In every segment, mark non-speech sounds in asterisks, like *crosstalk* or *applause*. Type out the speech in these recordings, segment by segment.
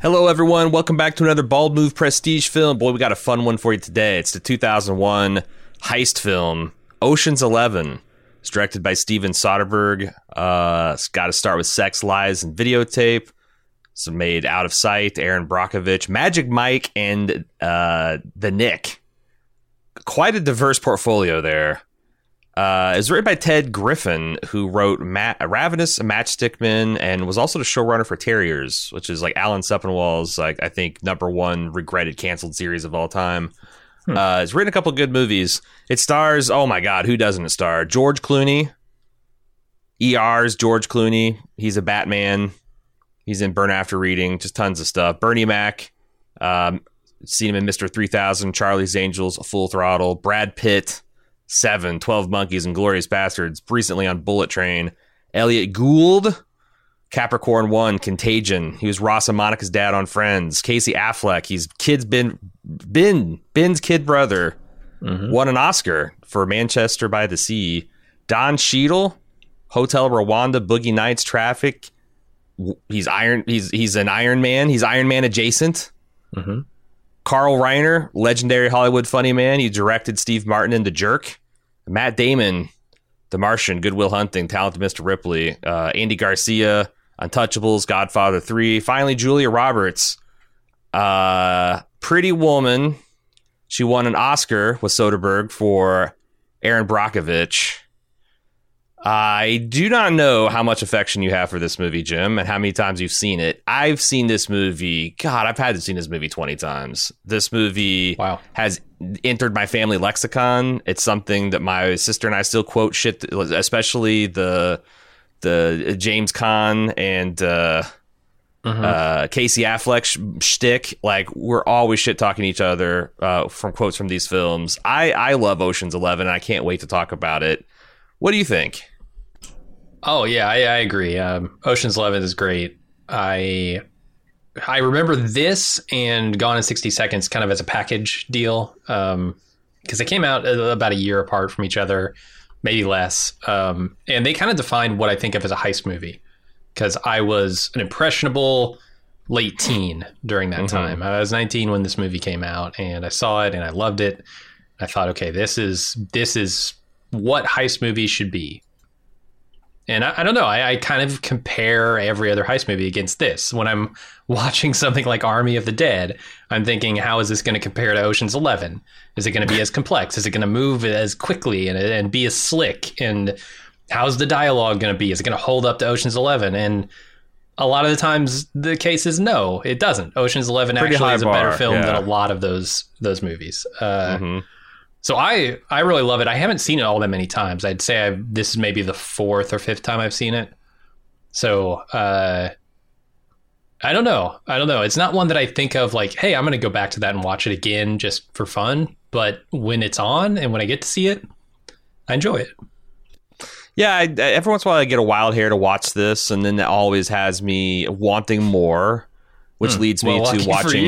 Hello, everyone. Welcome back to another Bald Move prestige film. Boy, we got a fun one for you today. It's the 2001 heist film, Ocean's Eleven. It's directed by Steven Soderbergh. Uh, it's got to start with Sex, Lies, and Videotape. It's made Out of Sight, Erin Brockovich, Magic Mike, and uh, The Knick. Quite a diverse portfolio there. Uh, it was written by Ted Griffin, who wrote Ma- Ravenous, Matchstick Men, and was also the showrunner for Terriers, which is like Alan Sepinwall's, like I think number one regretted canceled series of all time. Hmm. Uh, it's written a couple good movies. It stars, oh my god, who doesn't it star? George Clooney. ER's George Clooney. He's a Batman. He's in Burn After Reading. Just tons of stuff. Bernie Mac. Um, seen him in Mister Three Thousand, Charlie's Angels, Full Throttle. Brad Pitt. Seven, 12 Monkeys, and Glorious Bastards, recently on Bullet Train. Elliot Gould, Capricorn One, Contagion. He was Ross and Monica's dad on Friends. Casey Affleck, he's kid's Ben, Ben, Ben's kid brother. Mm-hmm. Won an Oscar for Manchester by the Sea. Don Cheadle, Hotel Rwanda, Boogie Nights, Traffic. He's Iron. He's he's an Iron Man. He's Iron Man adjacent. Mm-hmm. Carl Reiner, legendary Hollywood funny man. He directed Steve Martin in The Jerk. Matt Damon, The Martian, Good Will Hunting, Talented Mr. Ripley, uh, Andy Garcia, Untouchables, Godfather 3. Finally, Julia Roberts, uh, Pretty Woman. She won an Oscar with Soderbergh for Erin Brockovich. I do not know how much affection you have for this movie, Jim, and how many times you've seen it. I've seen this movie. God, I've had to see this movie twenty times. This movie wow. has entered my family lexicon. It's something that my sister and I still quote shit, especially the the James Caan and uh, mm-hmm. uh, Casey Affleck sh- shtick. Like we're always shit talking each other uh, from quotes from these films. I I love Ocean's Eleven. and I can't wait to talk about it. What do you think? Oh yeah, I, I agree. Um, Ocean's Eleven is great. I I remember this and Gone in sixty seconds kind of as a package deal because um, they came out about a year apart from each other, maybe less, um, and they kind of defined what I think of as a heist movie. Because I was an impressionable late teen during that mm-hmm. time. I was 19 when this movie came out, and I saw it and I loved it. I thought, okay, this is this is what heist movies should be. And I, I don't know. I, I, kind of compare every other heist movie against this. When I'm *laughs* watching something like Army of the Dead, I'm thinking, how is this going to compare to Ocean's Eleven? Is it going to be as *laughs* complex? Is it going to move as quickly and, and be as slick? And how's the dialogue going to be? Is it going to hold up to Ocean's Eleven? And a lot of the times, the case is no, it doesn't. Ocean's Eleven Pretty actually is a better film yeah. than a lot of those those movies. Uh, mm-hmm. So I I really love it. I haven't seen it all that many times. I'd say I've, this is maybe the fourth or fifth time I've seen it. So uh, I don't know. I don't know. It's not one that I think of like, hey, I'm going to go back to that and watch it again just for fun. But when it's on and when I get to see it, I enjoy it. Yeah, I, every once in a while I get a wild hair to watch this, and then it always has me wanting more, which hmm. leads me well, to watching.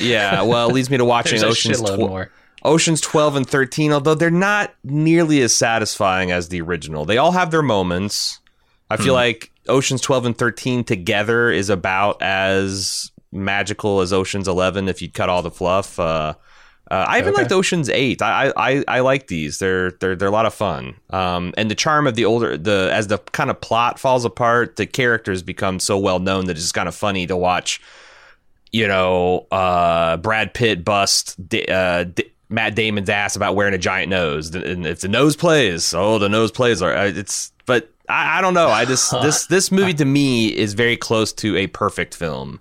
Yeah, well, it leads me to *laughs* watching Ocean's Tw- Oceans 12 and 13, although they're not nearly as satisfying as the original. They all have their moments. I feel hmm. like Oceans 12 and 13 together is about as magical as Oceans 11 if you cut all the fluff. Uh, uh, I even okay. liked Ocean's Eight. I, I I like these. They're they're they're a lot of fun. Um, and the charm of the older the as the kind of plot falls apart, the characters become so well known that it's just kind of funny to watch. You know, uh, Brad Pitt bust uh, Matt Damon's ass about wearing a giant nose, and it's a nose plays. Oh, the nose plays are it's. But I, I don't know. I just *laughs* this this movie to me is very close to a perfect film.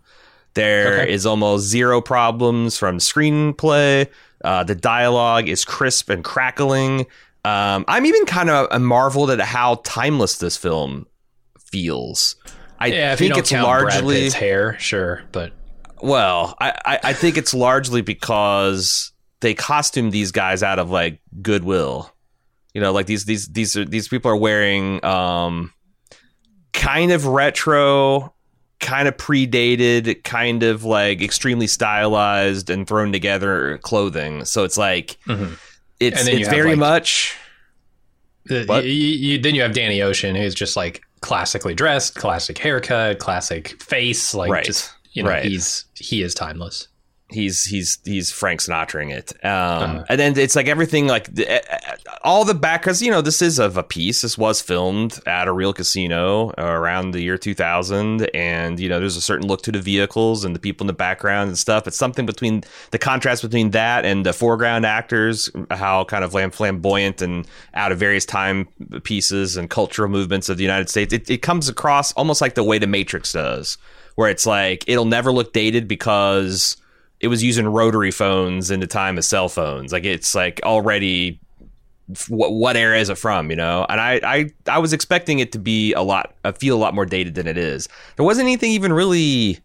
There okay. is almost zero problems from screenplay. Uh, the dialogue is crisp and crackling. Um, I'm even kind of marveled at how timeless this film feels. I yeah, think it's largely hair, sure, but Well, I, I, I think it's largely because they costume these guys out of like goodwill. You know, like these these these are these people are wearing um kind of retro, kind of predated, kind of like extremely stylized and thrown together clothing. So it's like Mhm. it's And then you it's very like- much The- you- you- then you have Danny Ocean, who's just like classically dressed, classic haircut, classic face. Like Right. just you know, Right. he's he is timeless. He's he's he's Frank Sinatraing it. Um, Uh-huh. And then it's like everything like the, eh, eh, all the back because you know this is of a piece. This was filmed at a real casino around the year 2000, and you know there's a certain look to the vehicles and the people in the background and stuff. It's something between the contrast between that and the foreground actors, how kind of flamboyant and out of various time pieces and cultural movements of the United States. It, it comes across almost like the way the Matrix does, where it's like it'll never look dated because it was using rotary phones in the time of cell phones. Like it's like already what what era is it from, you know? And I I I was expecting it to be a lot I feel a lot more dated than it is. There wasn't anything even really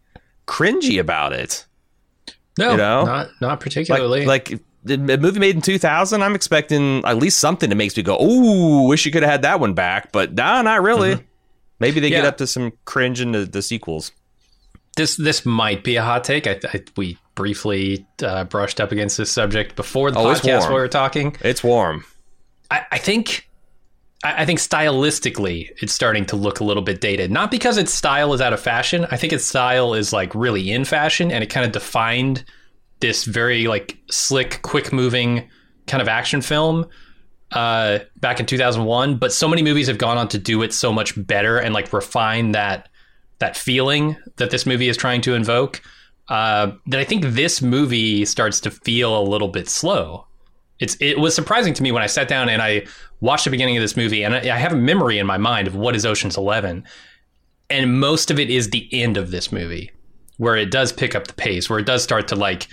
cringy about it. No, You know? not not particularly. like the the movie made in 2000, I'm expecting at least something that makes me go, "Ooh, wish you could have had that one back." But nah, not really. Maybe they get Mm-hmm. Up to some cringe in the, the sequels. this this might be a hot take. I, I we briefly uh, brushed up against this subject before the Oh, podcast while we were talking. It's warm. I, I think I, I think stylistically it's starting to look a little bit dated. Not because its style is out of fashion. I think its style is like really in fashion and it kind of defined this very like slick, quick moving kind of action film uh, back in 2001. But so many movies have gone on to do it so much better and like refine that that feeling that this movie is trying to invoke. Uh, that I think this movie starts to feel a little bit slow. It's it was surprising to me when I sat down and I watched the beginning of this movie, and I, I have a memory in my mind of what is Ocean's Eleven, and most of it is the end of this movie, where it does pick up the pace, where it does start to like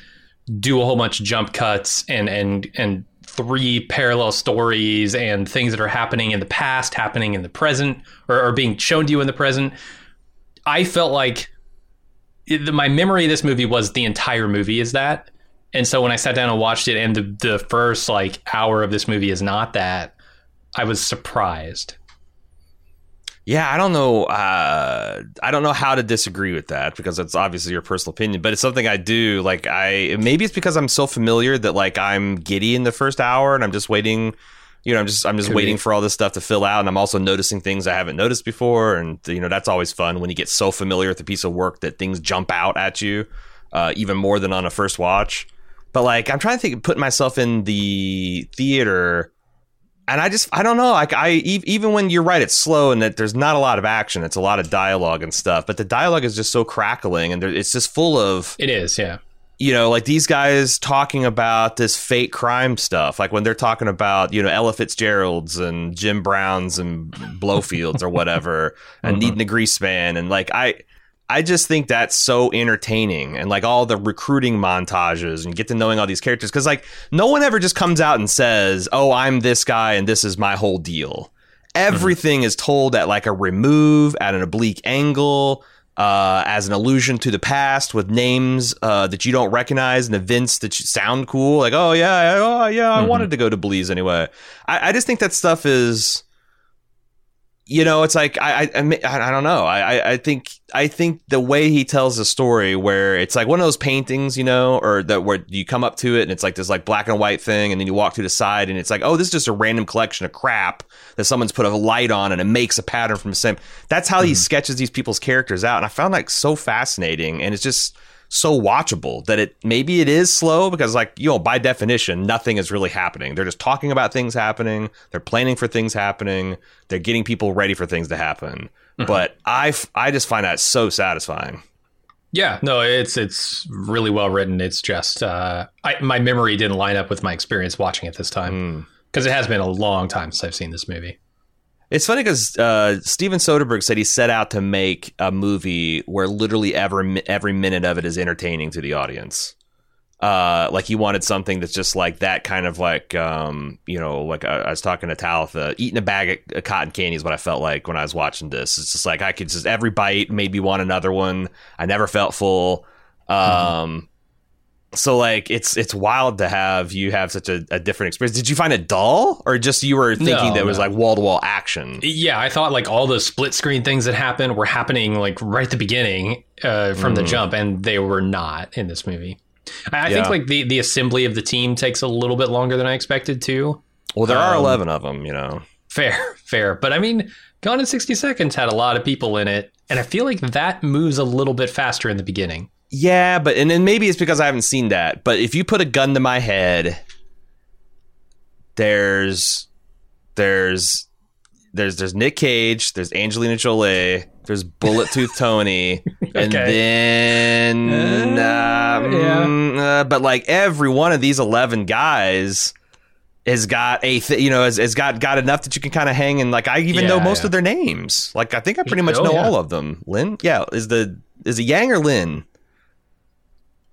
do a whole bunch of jump cuts and and and three parallel stories and things that are happening in the past, happening in the present, or, or being shown to you in the present. I felt like it, my memory of this movie was the entire movie is that. And so when I sat down and watched it, and the, the first like hour of this movie is not that, I was surprised. Yeah, I don't know. Uh, I don't know how to disagree with that because it's obviously your personal opinion, but it's something I do. Like, I maybe it's because I'm so familiar that like I'm giddy in the first hour, and I'm just waiting. You know, I'm just I'm just Could waiting be. for all this stuff to fill out, and I'm also noticing things I haven't noticed before, and you know that's always fun when you get so familiar with a piece of work that things jump out at you, uh, even more than on a first watch. But like, I'm trying to think, putting myself in the theater and I just I don't know like I even when you're right it's slow and that there's not a lot of action it's a lot of dialogue and stuff but the dialogue is just so crackling and there, it's just full of It is, yeah. You know like these guys talking about this fake crime stuff like when they're talking about you know Ella Fitzgerald's and Jim Brown's and Blowfields or whatever *laughs* and Mhm. needing a grease man and like I I just think that's so entertaining and like all the recruiting montages and get to knowing all these characters because like no one ever just comes out and says, "Oh, I'm this guy and this is my whole deal." Everything is told at like a remove, at an oblique angle, uh, as an allusion to the past with names uh, that you don't recognize and events that sound cool. Like, oh yeah, oh yeah, I Mhm. wanted to go to Belize anyway. I, I just think that stuff is you know, it's like I I, I mean, I I don't know. I, I I think I think the way he tells the story, where it's like one of those paintings, you know, or that where you come up to it and it's like this like black and white thing, and then you walk to the side and it's like, oh, this is just a random collection of crap that someone's put a light on and it makes a pattern from the same. That's how he mm-hmm. sketches these people's characters out, and I found like so fascinating, and it's just so watchable that it maybe it is slow because like you know by definition nothing is really happening. They're just talking about things happening. They're planning for things happening. They're getting people ready for things to happen. But i f- i just find that so satisfying. Yeah, no, it's it's really well written. It's just uh, I, my memory didn't line up with my experience watching it this time Mm. because it has been a long time since I've seen this movie. It's funny because uh, Steven Soderbergh said he set out to make a movie where literally every every minute of it is entertaining to the audience. Uh, like he wanted something that's just like that kind of like um, you know like I, I was talking to Talitha eating a bag of, of cotton candy is what I felt like when I was watching this. It's just like I could just every bite made me want another one. I never felt full. Um, so like it's it's wild to have you have such a, a different experience. Did you find it dull, or just you were thinking No, that it was no. like wall to wall action? Yeah, I thought like all the split screen things that happened were happening like right at the beginning uh, from the Mm. jump, and they were not in this movie. I, I Yeah. think like the the assembly of the team takes a little bit longer than I expected to. Well, there are Um, eleven of them, you know. Fair, fair, but I mean, Gone in sixty seconds had a lot of people in it, and I feel like that moves a little bit faster in the beginning. Yeah, but and then maybe it's because I haven't seen that. But if you put a gun to my head, there's there's there's there's Nick Cage, there's Angelina Jolie, there's Bullet Tooth Tony, *laughs* and Okay. then Uh, um, yeah. uh, but like every one of these eleven guys has got a th- you know has, has got got enough that you can kind of hang and like I even know most yeah. of their names. Like I think I pretty much Oh, know yeah. all of them. Lynn, yeah, is the is it Yang or Lynn?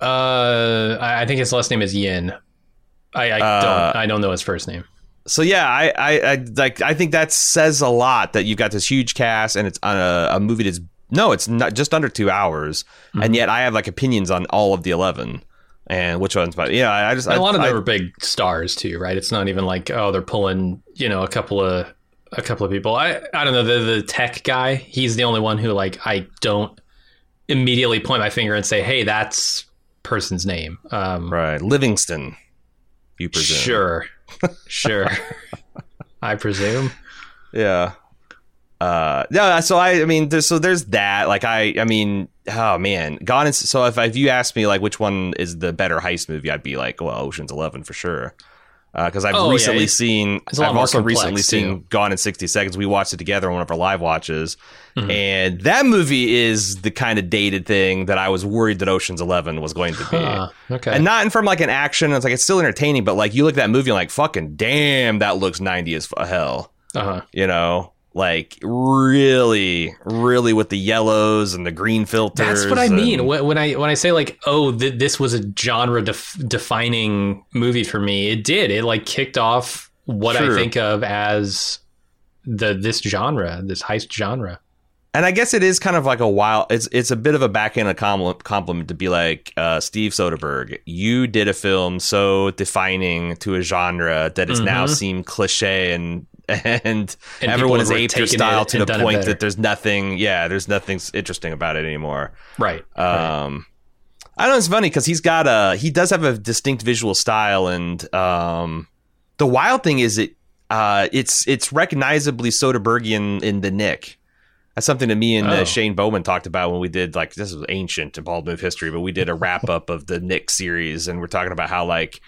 Uh, I I think his last name is Yin. I, I Uh, don't I don't know his first name. so yeah, I, I, I like I think that says a lot that you've got this huge cast and it's on a, a movie that's no, it's not just under two hours, Mm-hmm. and yet I have like opinions on all of the eleven and which ones. But yeah, I just And I, a lot of them I- are big stars too, right? It's not even like oh they're pulling you know a couple of a couple of people. I I don't know the the tech guy. He's the only one who like I don't immediately point my finger and say hey that's person's name. Um, right Livingston. You presume? Sure, *laughs* sure. I presume. Yeah. Uh, yeah. So I, I mean, there's, so there's that. Like I, I mean, oh man, Gone. In, so if, if you ask me like which one is the better heist movie, I'd be like, well, Ocean's Eleven for sure. Because I've Oh, recently it's- seen, it's a lot I've also recently seen. Gone in 60 Seconds. We watched it together on one of our live watches. Mhm. And that movie is the kind of dated thing that I was worried that Ocean's Eleven was going to be. Huh, okay. And not in from like an action. It's like it's still entertaining, but like you look at that movie and like fucking damn, that looks ninety as hell uh-huh. you know like really really with the yellows and the green filters That's what I mean and- when when I when I say like, oh, th- this was a genre def- defining movie for me. It did. It like kicked off what I think of as the this genre, this heist genre. and i guess it is kind of like a wild it's it's a bit of a backhanded compliment, compliment to be like uh, steve soderbergh you did a film so defining to a genre that has now Mhm. seemed cliche and and, And everyone has aped your style to the point that there's nothing yeah there's nothing interesting about it anymore Right. right. Um, I don't know. It's funny because he's got a he does have a distinct visual style, and um, the wild thing is it uh, it's it's recognizably Soderberghian in the Knick. That's something that me and uh, Oh. Shane Bowman talked about when we did like this was ancient in bald move history, but we did a wrap up of the Knick series, and we're talking about how like.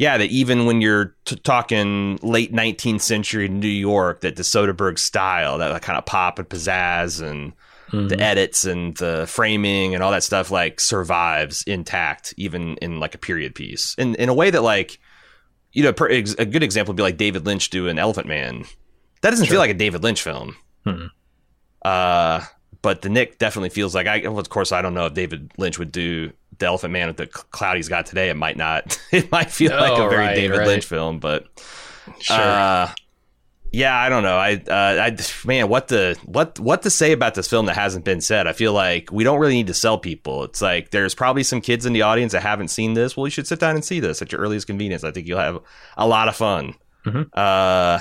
Yeah, that even when you're t- talking late 19th century New York, that the Soderbergh style, that kind of pop and pizzazz and the Mhm. edits and the framing and all that stuff like survives intact even in like a period piece in in a way that like you know per, ex, a good example would be like David Lynch doing Elephant Man that doesn't Sure. feel like a David Lynch film Hmm. uh but the Knick definitely feels like I of course I don't know if David Lynch would do the Elephant Man with the cl- cloud he's got today it might not *laughs* it might feel like a Oh, very right, David right. Lynch film but Sure. uh, yeah, I don't know. I, uh, I, man, what the what what to say about this film that hasn't been said? I feel like we don't really need to sell people. It's like there's probably some kids in the audience that haven't seen this. Well, you should sit down and see this at your earliest convenience. I think you'll have a lot of fun. Mhm. Uh,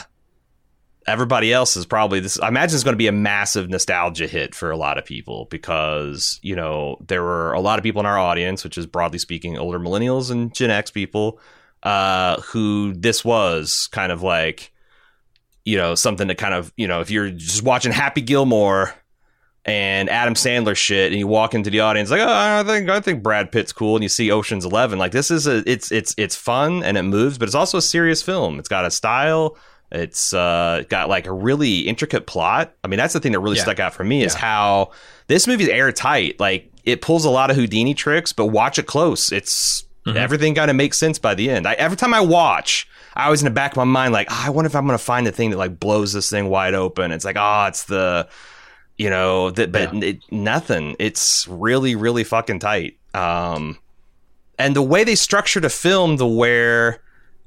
everybody else is probably this. I imagine it's going to be a massive nostalgia hit for a lot of people because you know there were a lot of people in our audience, which is broadly speaking older millennials and Gen X people, uh, who this was kind of like you know something to kind of you know if you're just watching Happy Gilmore and Adam Sandler shit, and you walk into the audience like, oh, I think I think Brad Pitt's cool, and you see Ocean's Eleven, like this is a it's it's it's fun and it moves, but it's also a serious film. It's got a style. It's uh, got like a really intricate plot. I mean, that's the thing that really Yeah. stuck out for me is Yeah. how this movie's airtight. Like it pulls a lot of Houdini tricks, but watch it close. It's Mhm. everything kind of makes sense by the end. I, every time I watch, I always in the back of my mind like, "Ah, I wonder if I'm going to find the thing that like blows this thing wide open. It's like, oh, it's the, you know, that, but it, nothing. It's really, really fucking tight. Um, and the way they structured a film, the where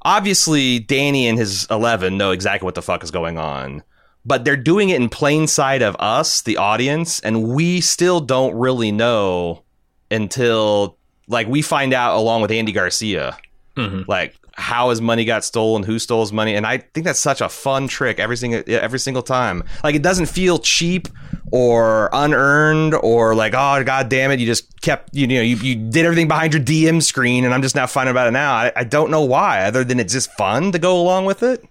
obviously Danny and his eleven know exactly what the fuck is going on, but they're doing it in plain sight of us, the audience, and we still don't really know until like we find out along with Andy Garcia, Mhm. like how his money got stolen, who stole his money, and I think that's such a fun trick every single every single time. Like it doesn't feel cheap or unearned or like oh god damn it, you just kept you, know you, you did everything behind your DM screen, and I'm just now finding about it now. I, I don't know why, other than it's just fun to go along with it.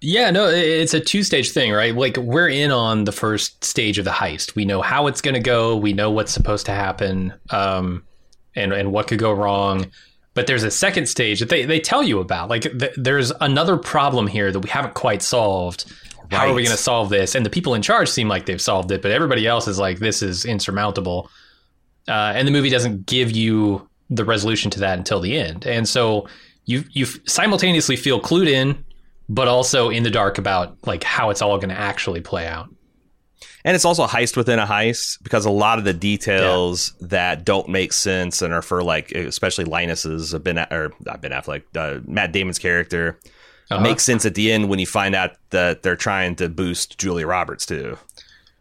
Yeah, no, it's a two stage thing, right? Like we're in on the first stage of the heist. We know how it's going to go. We know what's supposed to happen, um, and and what could go wrong. But there's a second stage that they, they tell you about. Like th- there's another problem here that we haven't quite solved. How are we going to solve this? And the people in charge seem like they've solved it, but everybody else is like, this is insurmountable. Uh, and the movie doesn't give you the resolution to that until the end. And so you you simultaneously feel clued in, but also in the dark about like how it's all going to actually play out. And it's also a heist within a heist because a lot of the details that don't make sense and are for like, especially Linus's Ben or not Ben Affleck, uh, Matt Damon's character Uh-huh. makes sense at the end when you find out that they're trying to boost Julia Roberts too,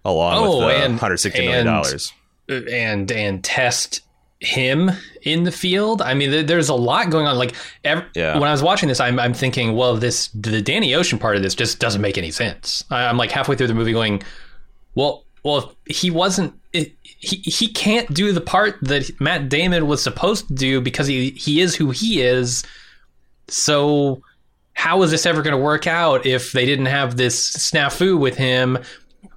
along Oh, with the and- 160 million and- dollars. and and test him in the field. I mean, there- there's a lot going on. Like ev- Yeah. when I was watching this, I'm I'm thinking, well, this the Danny Ocean part of this just doesn't make any sense. I, I'm like halfway through the movie going, well, well, he wasn't. It, he he can't do the part that Matt Damon was supposed to do because he he is who he is. So how is this ever going to work out if they didn't have this snafu with him?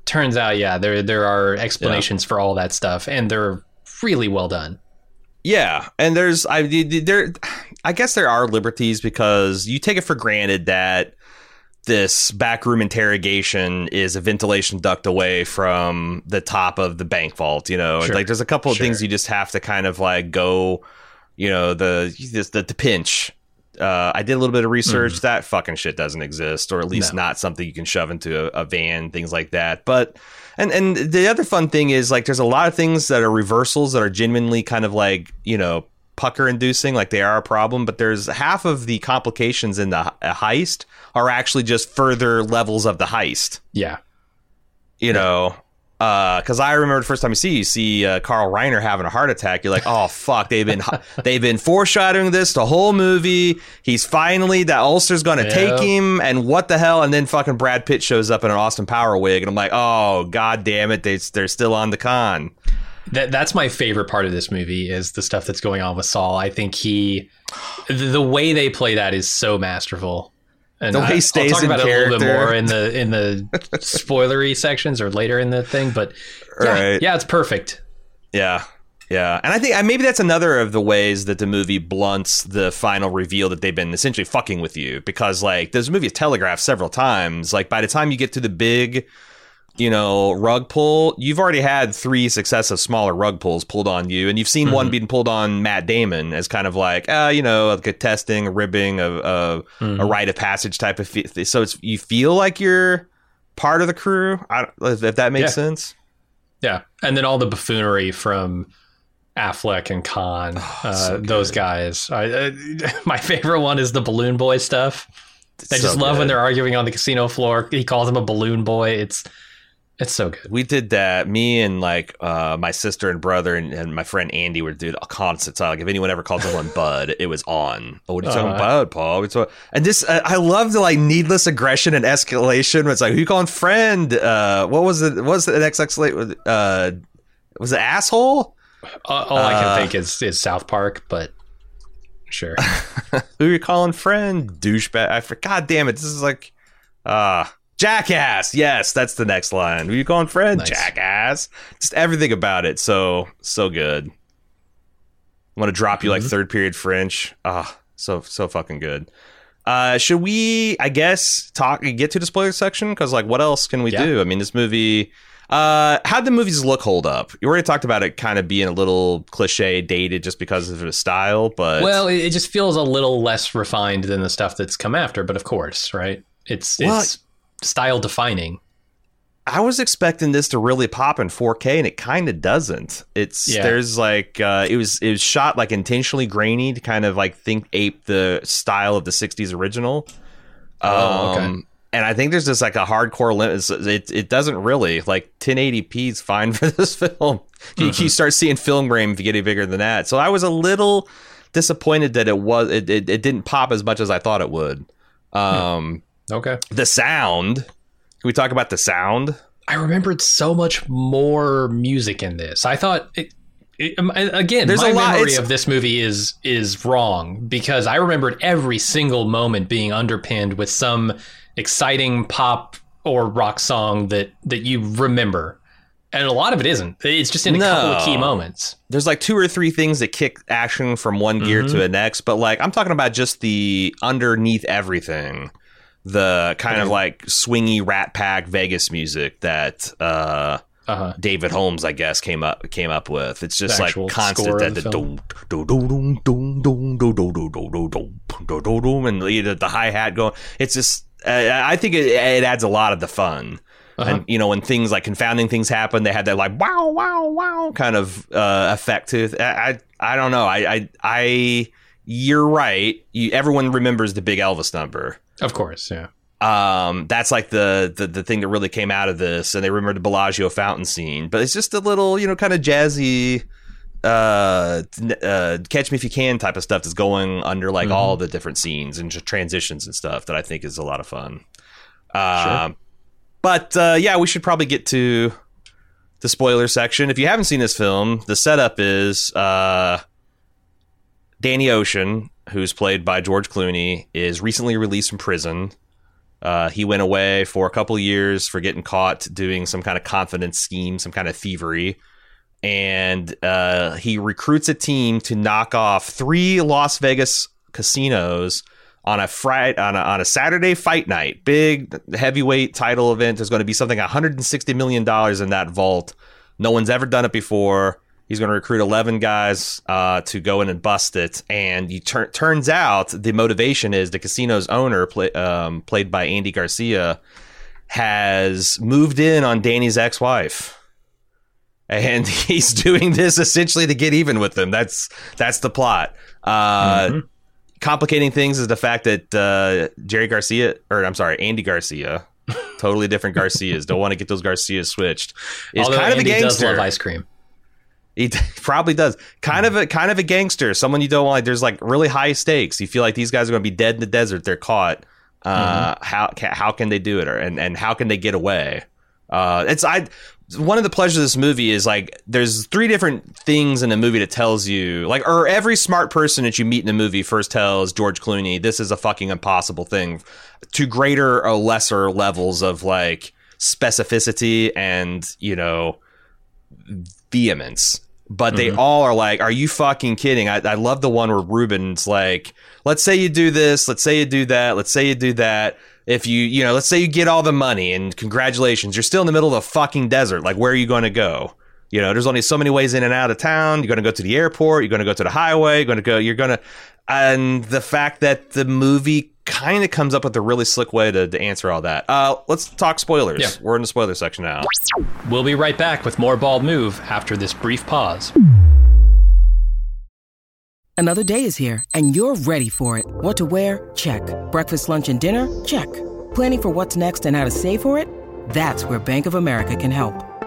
Turns out, yeah, there there are explanations for all that stuff, and they're really well done. Yeah, and there's I there I guess there are liberties because you take it for granted that this backroom interrogation is a ventilation duct away from the top of the bank vault, you know. Sure. Like there's a couple of Sure. things you just have to kind of like go, you know, the the, the pinch. Uh, I did a little bit of research. That fucking shit doesn't exist, or at least No. not something you can shove into a, a van, things like that. But and and the other fun thing is like there's a lot of things that are reversals that are genuinely kind of like you know pucker inducing, like they are a problem. But there's half of the complications in the he- heist are actually just further levels of the heist. Yeah, You know. Because I remember the first time you see you see uh, Carl Reiner having a heart attack, you're like, "Oh fuck!" They've been *laughs* they've been foreshadowing this the whole movie. He's finally that ulcer's going to Yeah. take him, and what the hell? And then fucking Brad Pitt shows up in an Austin Power wig, and I'm like, "Oh god damn it! They they're still on the con." that that's my favorite part of this movie is the stuff that's going on with Saul. I think he, the, the way they play that is so masterful. And The way he stays I'll talk about it a little bit more in the in the *laughs* spoilery sections or later in the thing, but yeah, Right. yeah, it's perfect. Yeah. Yeah. And I think maybe that's another of the ways that the movie blunts the final reveal that they've been essentially fucking with you because, like, this movie is telegraphed several times. Like, by the time you get to the big, you know, rug pull, you've already had three successive smaller rug pulls pulled on you. And you've seen one being pulled on Matt Damon as kind of like, uh, you know, like a testing, a ribbing, a, a, a rite of passage type of. Fe- so it's you feel like you're part of the crew. I, if that makes Yeah. sense. Yeah, and then all the buffoonery from Affleck and Caan, uh, Oh, so those guys. I, uh, *laughs* my favorite one is the balloon boy stuff. I So just love when they're arguing on the casino floor. He calls him a balloon boy. It's it's so good. we did that. Me and like uh, my sister and brother and, and my friend Andy were doing a constant. So like if anyone ever called someone Bud, it was on. Oh, what are you talking Uh-huh. about, Paul? What? And this, uh, I love the like needless aggression and escalation. Where it's like, who you calling friend? Uh, what was it? What was the next escalate? Uh, was it asshole? Uh, all I Uh, can think is is South Park, but sure. *laughs* Who you calling friend? Douchebag. I forgot. God damn it! This is like, uh jackass. Yes, that's the next line. Who you calling friend? Nice. Jackass. Just everything about it. So so good. I'm gonna drop you like Mm-hmm. third period French. Ah, so so fucking good. Uh, should we? I guess talk get to the spoiler section because like, what else can we Yeah. do? I mean, this movie. Uh, how'd the movies look hold up? You already talked about it kind of being a little cliche, dated, just because of the style. But well, it, it just feels a little less refined than the stuff that's come after. But of course, right? It's Well, it's style defining. I was expecting this to really pop in 4K, and it kind of doesn't. It's Yeah. there's like uh, it was it was shot like intentionally grainy to kind of like think ape the style of the '60s original. Oh, okay. Um, and I think there's just like a hardcore limit. It it doesn't really like 1080p is fine *laughs* for this film. You, Mm-hmm. you start seeing film grain if you get any bigger than that. So I was a little disappointed that it was it, it, it didn't pop as much as I thought it would. Um, Okay. the sound. Can we talk about the sound? I remembered so much more music in this. I thought it, it, um, again, There's my a lot- memory of this movie is is wrong because I remembered every single moment being underpinned with some exciting pop or rock song that that you remember. And a lot of it isn't. It's just in a couple of key moments. there's like two or three things that kick action from one gear Mm-hmm. to the next, but like I'm talking about just the underneath everything, the kind of like swingy Rat Pack Vegas music that uh, Uh-huh. David Holmes, I guess, came up came up with. It's just The like constant that the dum and the, the hi hat going. It's just uh, I think it, it adds a lot of the fun. Uh-huh. And you know when things like confounding things happen, they had that like wow wow wow kind of uh, effect to it. I, I I don't know. I I, I you're right. You, everyone remembers the big Elvis number Of course, yeah. um, that's like the, the the thing that really came out of this, and they remember the Bellagio fountain scene. But it's just a little, you know, kind of jazzy, uh, uh, catch me if you can type of stuff that's going under like all the different scenes and just transitions and stuff that I think is a lot of fun. Um, but uh, yeah, we should probably get to the spoiler section. If you haven't seen this film, the setup is uh, Danny Ocean, who's played by George Clooney, is recently released from prison. Uh, he went away for a couple years for getting caught doing some kind of confidence scheme, some kind of thievery. And uh, he recruits a team to knock off three Las Vegas casinos on a Friday on a, on a Saturday fight night. Big heavyweight title event. There's going to be something 160 million dollars in that vault. No one's ever done it before. He's going to recruit 11 guys uh, to go in and bust it. And you tur- turns out the motivation is the casino's owner, play, um, played by Andy Garcia, has moved in on Danny's ex-wife. And *laughs* he's doing this essentially to get even with them. That's that's the plot. Uh, Complicating things is the fact that uh, Jerry Garcia, or I'm sorry, Andy Garcia, *laughs* totally different Garcias. Don't want to get those Garcias switched. Is Although kind Andy of a does love ice cream. He *laughs* probably does. Kind of a kind of a gangster. Someone you don't want. There's like really high stakes. You feel like these guys are going to be dead in the desert. They're caught. Uh, How ca- how can they do it, or and and how can they get away? Uh, it's I. One of the pleasures of this movie is like there's three different things in the movie that tells you like or every smart person that you meet in the movie first tells George Clooney this is a fucking impossible thing to greater or lesser levels of like specificity and you know vehemence. But they mm-hmm. all are like, "Are you fucking kidding?" I, I love the one where Reuben's like, "Let's say you do this, let's say you do that, let's say you do that. If you, you know, let's say you get all the money and congratulations, you're still in the middle of the fucking desert. Like, where are you going to go? You know, there's only so many ways in and out of town. You're going to go to the airport. You're going to go to the highway. You're going to go. You're going to, and the fact that the movie kind of comes up with a really slick way to, to answer all that. Uh, let's talk spoilers. Yeah. We're in the spoiler section now. We'll be right back with more Bald Move after this brief pause. Another day is here, and you're ready for it. What to wear? Check. Breakfast, lunch, and dinner? Check. Planning for what's next and how to save for it? That's where Bank of America can help.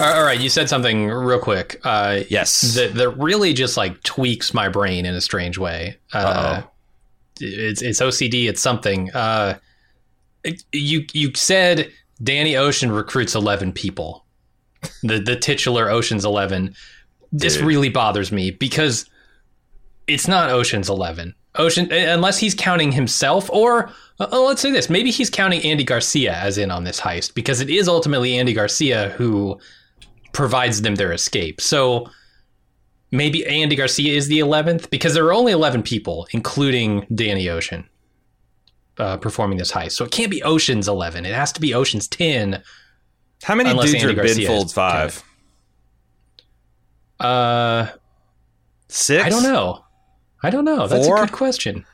All right, you said something real quick. Uh, Yes. that, that really just like tweaks my brain in a strange way. Uh, it's it's OCD. It's something. Uh, it- you you said Danny Ocean recruits eleven people. The the titular Ocean's Eleven. This Dude. really bothers me because it's not Ocean's Eleven. Ocean unless he's counting himself or uh, uh, let's say this maybe he's counting Andy Garcia as in on this heist because it is ultimately Andy Garcia who provides them their escape. So maybe Andy Garcia is the 11th because there are only 11 people, including Danny Ocean, uh, performing this heist. So it can't be Ocean's 11. It has to be Ocean's 10. How many dudes are Andy Ben Garcia Folds Five? Uh, Six? I don't know. I don't know. That's Four? a good question.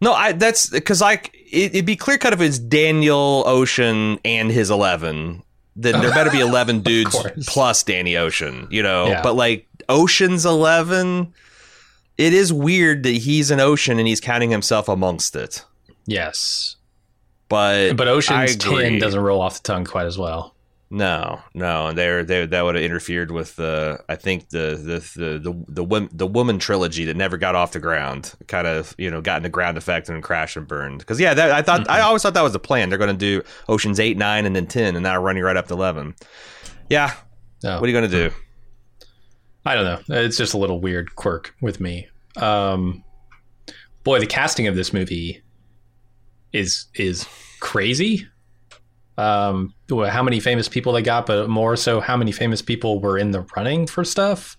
No, I that's because like it, it'd be clear cut if it's Daniel Ocean and his eleven. Then there better be *laughs* eleven dudes plus Danny Ocean, you know. Yeah. But like Ocean's eleven, it is weird that he's an Ocean and he's counting himself amongst it. Yes, But but Ocean's agree. ten doesn't roll off the tongue quite as well. No, no, And they're they that would have interfered with the I think the the the the the, the woman trilogy that never got off the ground. Kind of you know got into ground effect and crashed and burned. Because yeah, that, I thought I always thought that was the plan. They're going to do Ocean's eight, nine, and then ten, and now running right up to eleven. Yeah, No, what are you going to do? I don't know. It's just a little weird quirk with me. Um, boy, the casting of this movie is is crazy. Um, how many famous people they got, but more so, how many famous people were in the running for stuff?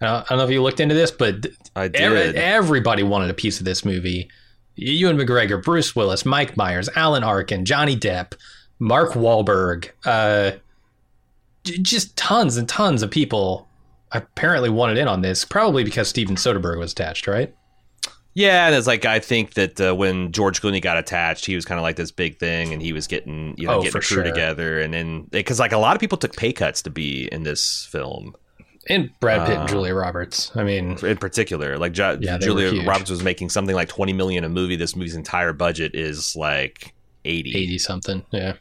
Uh, I don't know if you looked into this, but I did. every, everybody wanted a piece of this movie. Ewan McGregor, Bruce Willis, Mike Myers, Alan Arkin, Johnny Depp, Mark Wahlberg, uh, just tons and tons of people apparently wanted in on this, probably because Steven Soderbergh was attached, right? Yeah, and it's like I think that uh, when George Clooney got attached, he was kind of like this big thing, and he was getting you know Oh, getting a crew sure. together, and then because like a lot of people took pay cuts to be in this film. And Brad Pitt Uh, and Julia Roberts. I mean, in particular. Like jo- Yeah, Julia. Roberts was making something like twenty million a movie. This movie's entire budget is like 80, 80 something. Yeah.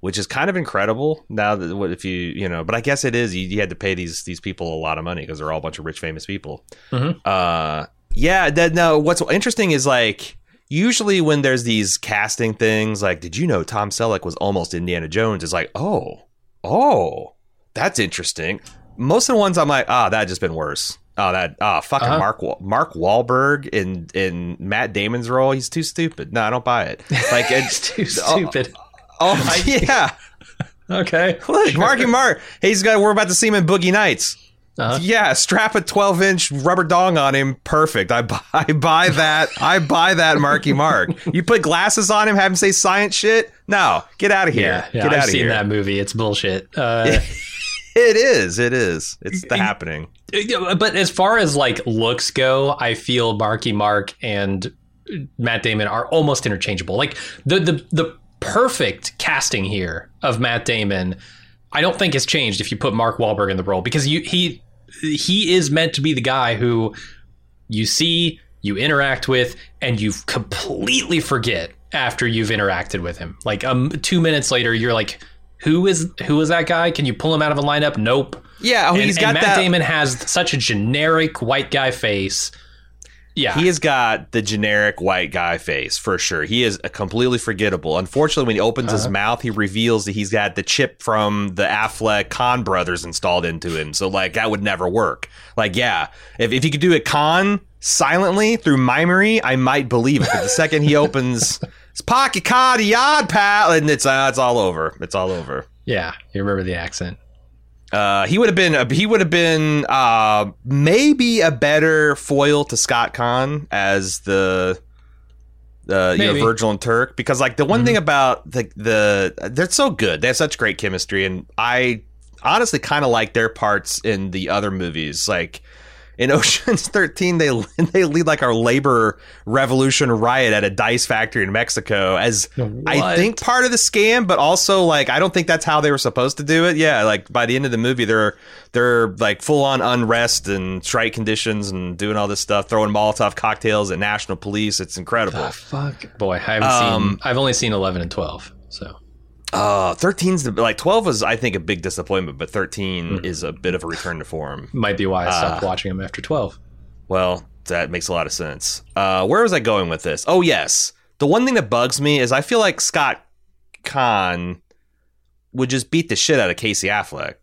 which is kind of incredible. Now that what if you you know, but I guess it is. You, you had to pay these these people a lot of money because they're all a bunch of rich famous people. Mhm. Uh, yeah. That no. What's interesting is like. Usually, when there's these casting things, like, did you know Tom Selleck was almost Indiana Jones? It's like, oh, oh, that's interesting. Most of the ones I'm like, ah, that just been worse. Oh, that ah, fucking Uh-huh. Mark Wa- Mark Wahlberg in in Matt Damon's role. He's too stupid. No, I don't buy it. Like *laughs* It's too stupid. Oh *laughs* yeah, okay. look, Marky Mark. Hey, He's got. We're about to see him in Boogie Nights. Uh-huh. Yeah, strap a 12 inch rubber dong on him. Perfect. I buy, *laughs* I buy that. I buy that, Marky Mark. You put glasses on him, have him say science shit. No, get out of here. Yeah, yeah get I've out of seen here. that movie. It's bullshit. Uh, *laughs* It is. It is. It's the happening. But as far as like looks go, I feel Marky Mark and Matt Damon are almost interchangeable. Like the the the perfect casting here of Matt Damon, I don't think has changed if you put Mark Wahlberg in the role because you he he is meant to be the guy who you see, you interact with, and you completely forget after you've interacted with him. Like um, two minutes later, you're like, "Who is who is that guy? Can you pull him out of a lineup?" Nope. Yeah, oh, And, he's and got Matt that. Damon has such a generic white guy face. Yeah, He has got the generic white guy face for sure. He is completely forgettable. Unfortunately, when he opens his mouth, he reveals that he's got the chip from the Affleck Caan brothers installed into him. So, like, that would never work. Like, yeah, if, if you could do it con silently through mimery, I might believe it. But the second he opens *laughs* his pocket card, yard pal, and it's uh, it's all over. It's all over. yeah. You remember the accent? Uh, he would have been he would have been uh, maybe a better foil to Scott Caan as the uh, you know Virgil and Turk. Because like the one thing about the the they're so good. They have such great chemistry. And I honestly kind of like their parts in the other movies. Like in *laughs* Ocean's 13 they *laughs* they lead like our labor revolution riot at a dice factory in Mexico as I think part of the scam but also like I don't think that's how they were supposed to do it yeah like by the end of the movie they're they're like full on unrest and strike conditions and doing all this stuff throwing Molotov cocktails at national police it's incredible fuck, boy, I haven't Um, seen. I've only seen eleven and twelve. So uh 13's the, like 12 was I think a big disappointment but 13 is a bit of a return to form might be why I stopped Uh, watching them after twelve. Well, that makes a lot of sense. Uh, where was I going with this? Oh, yes. The one thing that bugs me is I feel like Scott Caan would just beat the shit out of Casey Affleck.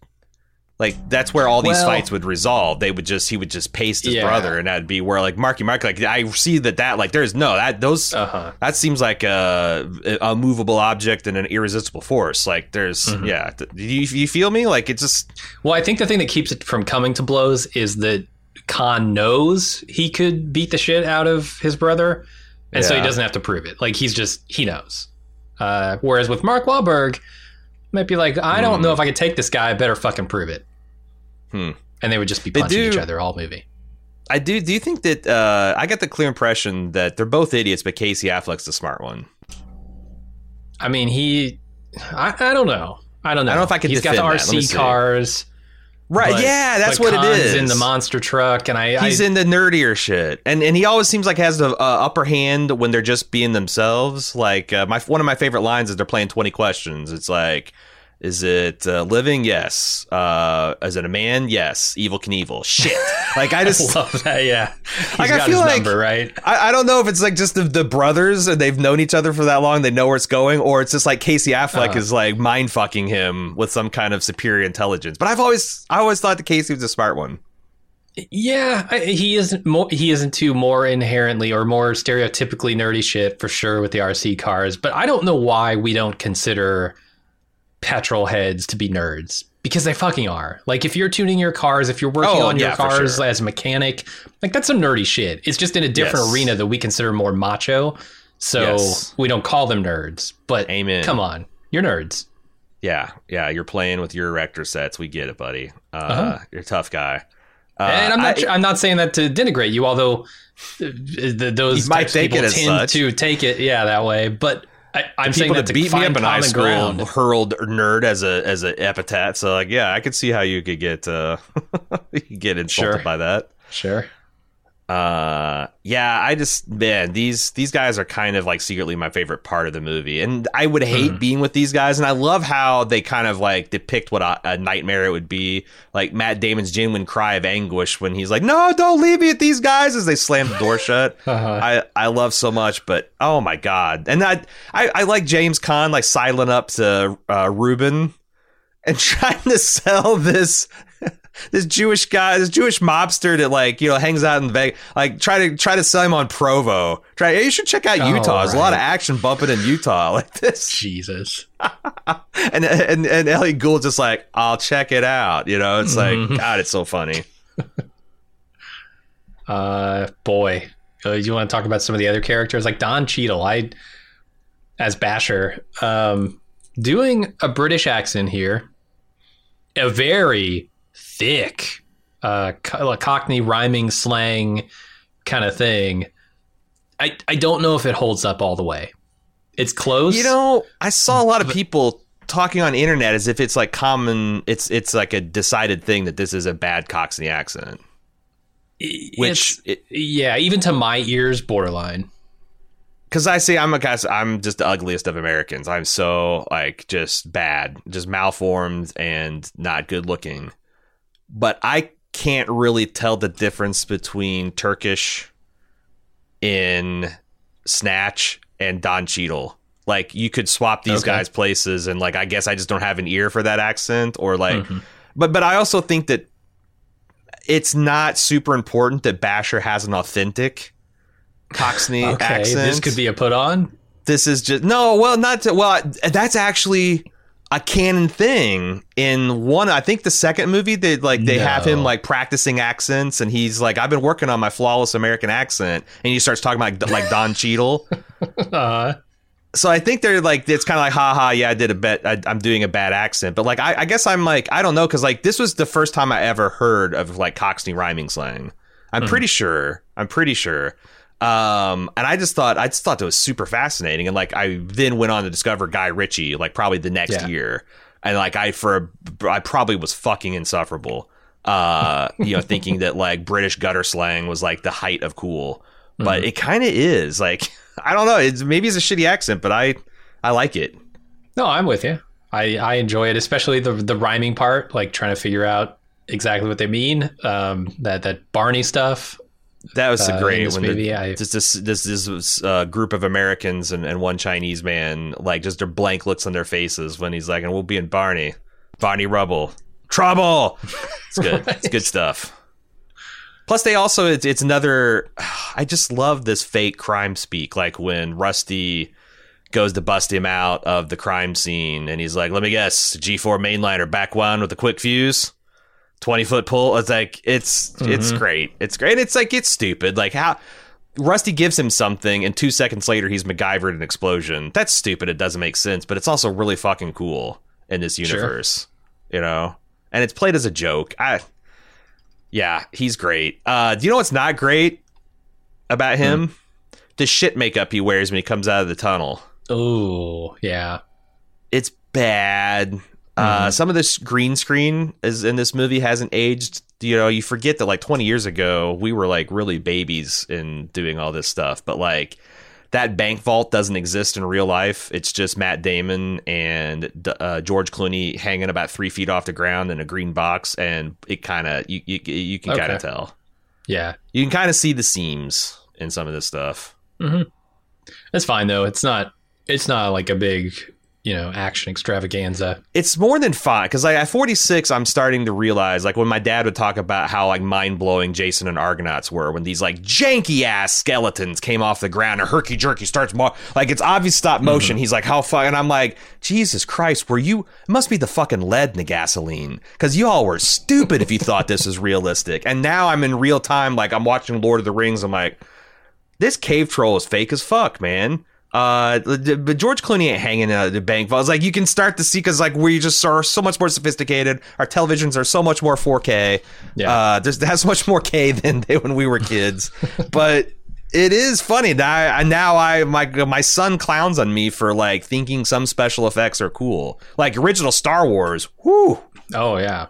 Like that's where all these Well- fights would resolve. They would just he would just paste his Yeah. brother, and that'd be where like Marky Mark. Like I see that that like there's no that those Uh huh. that seems like a, a movable object and an irresistible force. Like there's Mm-hmm. yeah. Do you, you feel me? Like it just Well, I think the thing that keeps it from coming to blows is that Caan knows he could beat the shit out of his brother, and so he doesn't have to prove it. Like he's just he knows. Uh, whereas with Mark Wahlberg, might be like, I don't Hmm. know if I could take this guy. I better fucking prove it. and they would just be punching each other all movie. I do. Do you think that uh, I got the clear impression that they're both idiots, but Casey Affleck's the smart one? I mean, he. I, I don't know. I don't know. I don't know if I can He's got the. RC cars. Right? but- yeah, that's what it Caan's is. In the monster truck, and I. He's I, in the nerdier shit, and and he always seems like has the uh, upper hand when they're just being themselves. Like uh, my one of my favorite lines is they're playing twenty questions. It's like, is it uh, living? Yes. Uh, is it a man? Yes. Evel Knievel. Shit. *laughs* Like I just love that. Yeah, He's Like, I got feel his like- number right. I, I don't know if it's like just the, the brothers and they've known each other for that long, they know where it's going, or it's just like Casey Affleck Uh-huh. is like mind fucking him with some kind of superior intelligence. But I've always I always thought that Casey was a smart one. Yeah, I, he isn't. More, he isn't too more inherently or more stereotypically nerdy shit for sure with the RC cars. But I don't know why we don't consider petrol heads to be nerds because they fucking are. Like if you're tuning your cars, if you're working Oh, on your yeah, for cars sure. as a mechanic, like that's some nerdy shit. It's just in a different Yes. arena that we consider more macho. So Yes. we don't call them nerds. But Amen. come on, you're nerds. Yeah, yeah, you're playing with your erector sets. We get it, buddy. Uh, Uh-huh. You're a tough guy. Uh, and I'm not. I- I'm not saying that to denigrate you, although uh, the, those You might types of take it people as tend saying to take it, yeah, that way. But I, I'm saying people that that to beat me up in high school ground. hurled nerd as a as an epithet. So like, yeah, I could see how you could get uh, *laughs* get insulted Sure. by that. Sure. Uh, yeah, I just man, these these guys are kind of like secretly my favorite part of the movie, and I would hate Hmm. being with these guys, and I love how they kind of like depict what a, a nightmare it would be, like Matt Damon's genuine cry of anguish when he's like, "No, don't leave me with these guys," as they slam the door *laughs* shut. Uh-huh. I I love so much, but oh my god, and I I, I like James Caan like sidling up to uh, Reuben and *laughs* trying to sell this this Jewish guy, this Jewish mobster that like you know hangs out in Vegas, like try to try to sell him on Provo. Try, hey, you should check out Oh, Utah. There's a lot of action bumping in Utah *laughs* like this. Jesus. *laughs* And and and Elliot Gould just like, I'll check it out. You know, it's Mm-hmm. like God, it's so funny. *laughs* Uh, boy, uh, you want to talk about some of the other characters like Don Cheadle? I, as Basher, um, doing a British accent here, a very thick, uh, Cockney rhyming slang kind of thing. I I don't know if it holds up all the way. It's close. You know, I saw a lot of people talking on internet as if it's like common. It's it's like a decided thing that this is a bad Cockney accent. Which it, yeah, even to my ears, borderline. because I say I'm a guy, I'm just the ugliest of Americans. I'm so like just bad, just malformed and not good looking. But I can't really tell the difference between Turkish in Snatch and Don Cheadle. Like you could swap these Okay. guys places, and like I guess I just don't have an ear for that accent, or like, Mhm. but but I also think that it's not super important that Basher has an authentic Cockney Okay, accent. this could be a put on. This is just no. Well, not to, well. That's actually a canon thing in one. I think the second movie they like they have him like practicing accents, and he's like, "I've been working on my flawless American accent," and he starts talking about like Don *laughs* Cheadle. Uh, so I think they're like it's kind of like ha ha yeah I did a bet I, I'm doing a bad accent but like I, I guess I'm like I don't know because like this was the first time I ever heard of like Cockney rhyming slang I'm Hmm. pretty sure I'm pretty sure um and I just thought I just thought it was super fascinating and like I then went on to discover Guy Ritchie like probably the next Yeah. year and like I for I probably was fucking insufferable uh *laughs* you know thinking that like British gutter slang was like the height of cool but it kind of is like *laughs* I don't know. It's maybe it's a shitty accent, but I I like it. No, I'm with you. I, I enjoy it, especially the the rhyming part, like trying to figure out exactly what they mean. Um, that that Barney stuff. That was Uh, great this when movie, I- just this this this uh, group of Americans and, and one Chinese man like just their blank looks on their faces when he's like, and we'll be in Barney, Barney Rubble, trouble. It's good. *laughs* It's good stuff. Plus, they also it's, it's another. *sighs* I just love this fake crime speak, like when Rusty goes to bust him out of the crime scene, and he's like, "Let me guess, G4 mainliner back one with a quick fuse." 20 foot pull it's like it's it's great it's great it's like it's stupid like how rusty gives him something and two seconds later he's macgyvered an explosion that's stupid it doesn't make sense but it's also really fucking cool in this universe you know and it's played as a joke i Yeah, he's great. Uh, do you know what's not great about him? The shit makeup he wears when he comes out of the tunnel. Oh, yeah. It's bad. Uh, some of this green screen is in this movie hasn't aged. You know, you forget that like 20 years ago we were like really babies in doing all this stuff, but like that bank vault doesn't exist in real life. It's just Matt Damon and uh, George Clooney hanging about three feet off the ground in a green box, and it kind of you, you you can kind of tell. Yeah. You can kind of see the seams in some of this stuff. That's fine though. It's not it's not like a big, you know, action extravaganza. it's more than fun because like at 46 i'm starting to realize like when my dad would talk about how like mind-blowing jason and argonauts were when these like janky ass skeletons came off the ground and herky jerky starts mo- like it's obvious stop mm-hmm. motion he's like how fuck and i'm like jesus christ were you it must be the fucking lead in the gasoline because you all were stupid if you thought this was realistic and now i'm in real time like i'm watching lord of the rings i'm like this cave troll is fake as fuck, man. Uh, but George Clooney ain't hanging out at the bank vault. It's like you can start to see because like we just are so much more sophisticated. Our televisions are so much more 4K. Yeah. Uh, there's that's much more K *laughs* than they when we were kids. but it is funny that I, now I my my son clowns on me for like thinking some special effects are cool. Like original Star Wars. Whoo. Oh yeah.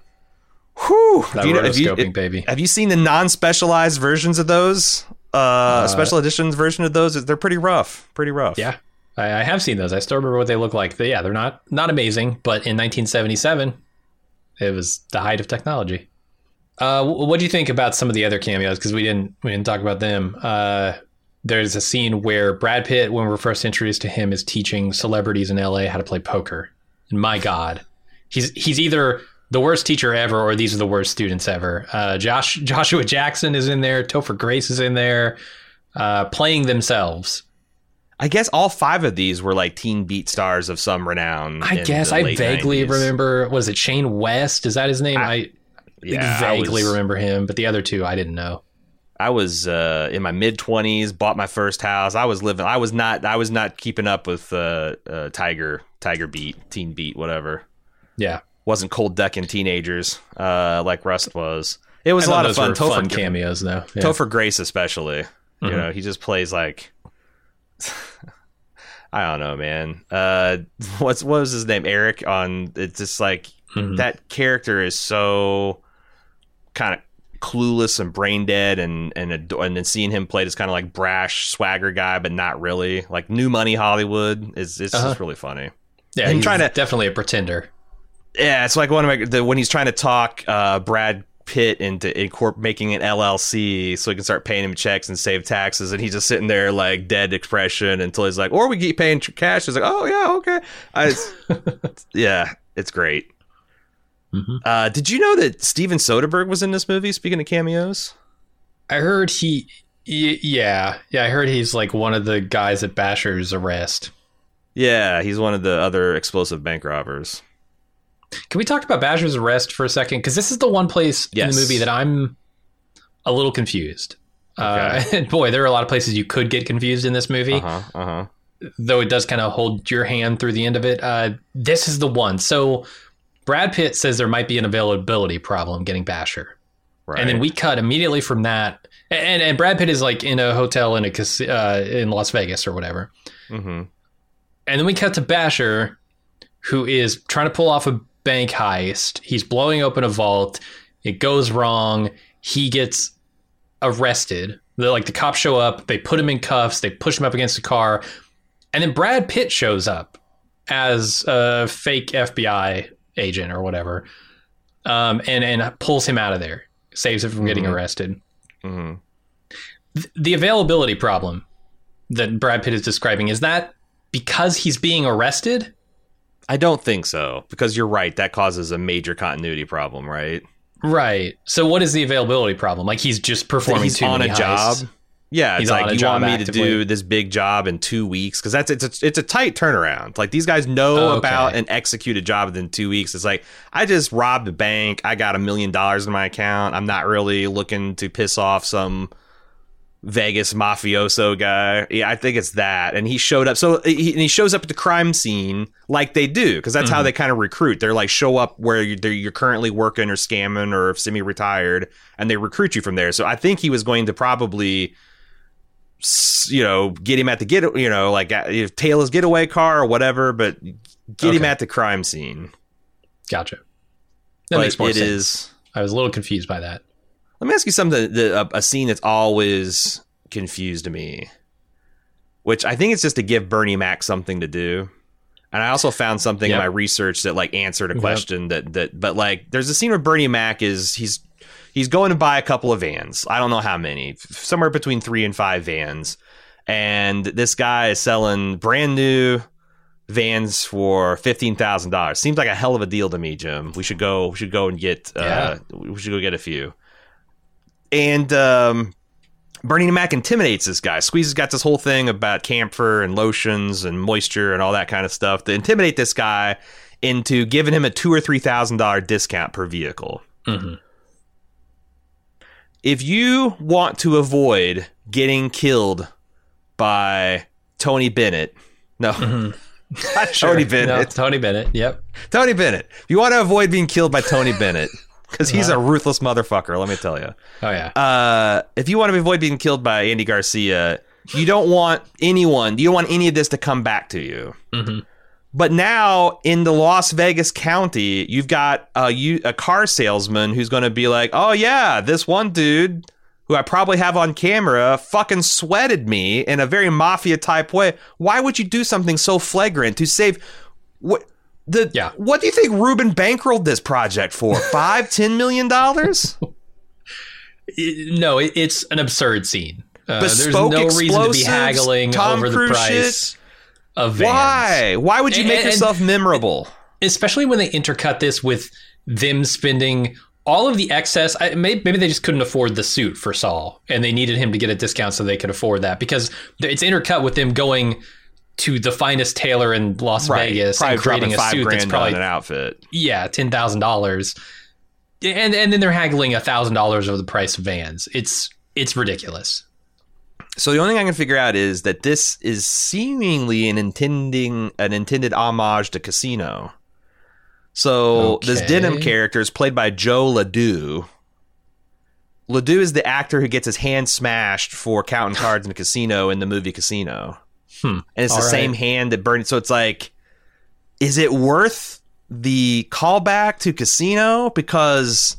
Whew. That Do you know- have you- baby. Have you seen the non-specialized versions of those? Uh, special editions version of those. They're pretty rough. Pretty rough. Yeah. I, I have seen those. I still remember what they look like. They, yeah, they're not not amazing, but in 1977, it was the height of technology. Uh, what do you think about some of the other cameos? Because we didn't we didn't talk about them. Uh, there's a scene where Brad Pitt, when we're first introduced to him, is teaching celebrities in LA how to play poker. And my God, he's he's either the worst teacher ever or these are the worst students ever. Uh, Josh *laughs* Joshua Jackson is in there. Topher Grace is in there, uh, playing themselves. I guess all five of these were like teen beat stars of some renown. I guess I vaguely 90s. remember. Was it Shane West? Is that his name? I, Yeah, I vaguely was- remember him, but the other two I didn't know. I was uh, in my mid twenties, bought my first house. I was living. I was not. I was not keeping up with uh, uh, Tiger, Tiger Beat, Teen Beat, whatever. Yeah, Wasn't cold decking teenagers uh, like Rust was. It was I a lot of fun. Topher, fun cameos, though. Yeah. Topher Grace, especially. You Mhm. know, he just plays like. *laughs* I don't know, man. Uh, *laughs* what's what was his name? Eric on. It's just like Mhm. that character is so kind of clueless and brain dead, and and ad- and then seeing him play this kind of like brash swagger guy, but not really like new money Hollywood is it's Uh-huh. just really funny. Yeah, him he's trying to- definitely a pretender. Yeah, it's like one of my the, when he's trying to talk uh, Brad Pitt into incorp- making an LLC so he can start paying him checks and save taxes, and he's just sitting there like dead expression until he's like, or we keep paying cash. He's like, oh yeah, okay, I, *laughs* yeah, it's great. Mhm. Uh, did you know that Steven Soderbergh was in this movie? Speaking of cameos, I heard he, y- yeah, yeah. I heard he's like one of the guys at Basher's arrest. yeah, he's one of the other explosive bank robbers. Can we talk about Basher's arrest for a second? Because this is the one place in the movie that I'm a little confused. Uh, *laughs* and boy, there are a lot of places you could get confused in this movie. Uh huh. Uh huh. though it does kind of hold your hand through the end of it. Uh, this is the one. So Brad Pitt says there might be an availability problem getting Basher, Right. and then we cut immediately from that. And and Brad Pitt is like in a hotel in a uh, in Las Vegas or whatever. Mm-hmm. And then we cut to Basher, who is trying to pull off a bank heist. He's blowing open a vault. It goes wrong. He gets arrested. The like the cops show up. They put him in cuffs. They push him up against a car, and then Brad Pitt shows up as a fake FBI agent or whatever, um, and and pulls him out of there, saves him from getting Mhm. arrested. Mm-hmm. Th- the availability problem that Brad Pitt is describing is that because he's being arrested. I don't think so because you're right. That causes a major continuity problem, right? Right. So what is the availability problem? Like he's just performing he's on a many job. heists. Yeah, it's He's on like you want me to do this big job in two weeks because that's it's a, it's a tight turnaround. Like these guys know Oh, okay. about and execute a job within two weeks. It's like I just robbed a bank. I got a million dollars in my account. I'm not really looking to piss off some Vegas mafioso guy. Yeah, I think it's that. And he showed up. So he, and he shows up at the crime scene like they do, because that's how mm-hmm. they kind of recruit. They're like show up where you're, you're currently working or scamming or semi-retired, and they recruit you from there. So I think he was going to probably, you know, get him at the get, you know, like tail his getaway car or whatever, but get him at the crime scene. Gotcha. That but makes more it sense. is- I was a little confused by that. Let me ask you something. that- A, a scene that's always confused me, which I think it's just to give Bernie Mac something to do. And I also found something in my research that like answered a Yep. question that that. But like, there's a scene where Bernie Mac is he's he's going to buy a couple of vans. I don't know how many, somewhere between three and five vans. And this guy is selling brand new vans for fifteen thousand dollars. Seems like a hell of a deal to me, Jim. We should go. We should go and get. Uh, We should go get a few. And um, Bernie Mac intimidates this guy. Squeeze's got this whole thing about camphor and lotions and moisture and all that kind of stuff to intimidate this guy into giving him a two or three thousand dollar discount per vehicle. hmm If you want to avoid getting killed by Tony Bennett, no, *laughs* not Tony Bennett. No, Tony Bennett. Yep. Tony Bennett. If you want to avoid being killed by Tony Bennett, because he's a ruthless motherfucker, let me tell you. Oh yeah. uh, if you want to avoid being killed by Andy Garcia, you don't want anyone, you don't want any of this to come back to you. Mhm. But now in the Las Vegas County, you've got a, you, a car salesman who's going to be like, oh, yeah, this one dude who I probably have on camera fucking sweated me in a very mafia type way. Why would you do something so flagrant to save what? The, Yeah. What do you think Reuben bankrolled this project for? *laughs* Five, ten million dollars? No, it, it's an absurd scene. Uh, there's no reason to be haggling Tom over the price shit. of vans. Why? Why would you make And- yourself memorable? especially when they intercut this with them spending all of the excess. I, maybe, maybe they just couldn't afford the suit for Saul, and they needed him to get a discount so they could afford that because it's intercut with them going to the finest tailor in Las Vegas Probably and creating a suit that's probably an outfit. yeah ten thousand dollars, and and then they're haggling a thousand dollars over the price of vans. It's it's ridiculous. So the only thing I can figure out is that this is seemingly an intending an intended homage to Casino. So this Denim character is played by Joe La Due. Ledoux is the actor who gets his hand smashed for counting cards in a casino in the movie Casino. Hmm. And it's the All right. same hand that burned. So it's like, is it worth the callback to Casino? Because,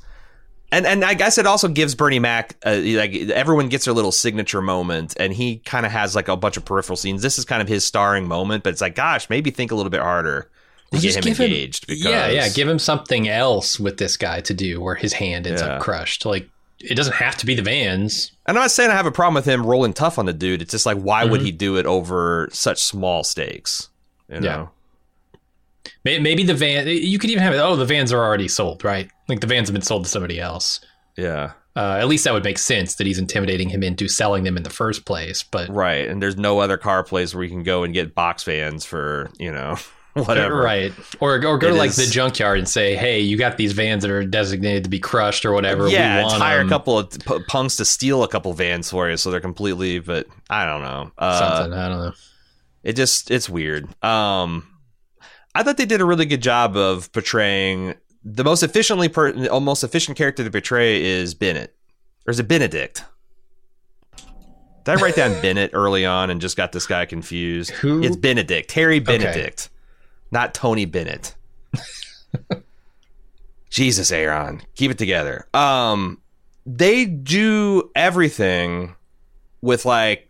and and I guess it also gives Bernie Mac uh, like everyone gets their little signature moment, and he kind of has like a bunch of peripheral scenes. This is kind of his starring moment, but it's like, gosh, maybe think a little bit harder to get him give engaged. because yeah, yeah, give him something else with this guy to do where his hand ends Yeah. up crushed. Like it doesn't have to be the vans. And I'm not saying I have a problem with him rolling tough on the dude. It's just like, why would Mhm. he do it over such small stakes? You know? May- Maybe the van. You could even have it. Oh, the vans are already sold, right? Like the vans have been sold to somebody else. Yeah. Uh, at least that would make sense that he's intimidating him into selling them in the first place. But Right. And there's no other car place where you can go and get box vans for, you know, *laughs* whatever. right, or or go It to like is- the junkyard and say, "Hey, you got these vans that are designated to be crushed or whatever. Yeah, we want hire a couple of p- punks to steal a couple vans for you, so they're completely. But I don't know. Uh, something. I don't know. it just it's weird. Um, I thought they did a really good job of portraying the most efficiently per, most efficient character to portray is Bennett, or is it Benedict? Did I write down *laughs* Bennett early on and just got this guy confused? Who? It's Benedict, Harry Benedict, not Tony Bennett. *laughs* Jesus, Aaron, keep it together. Um, they do everything with like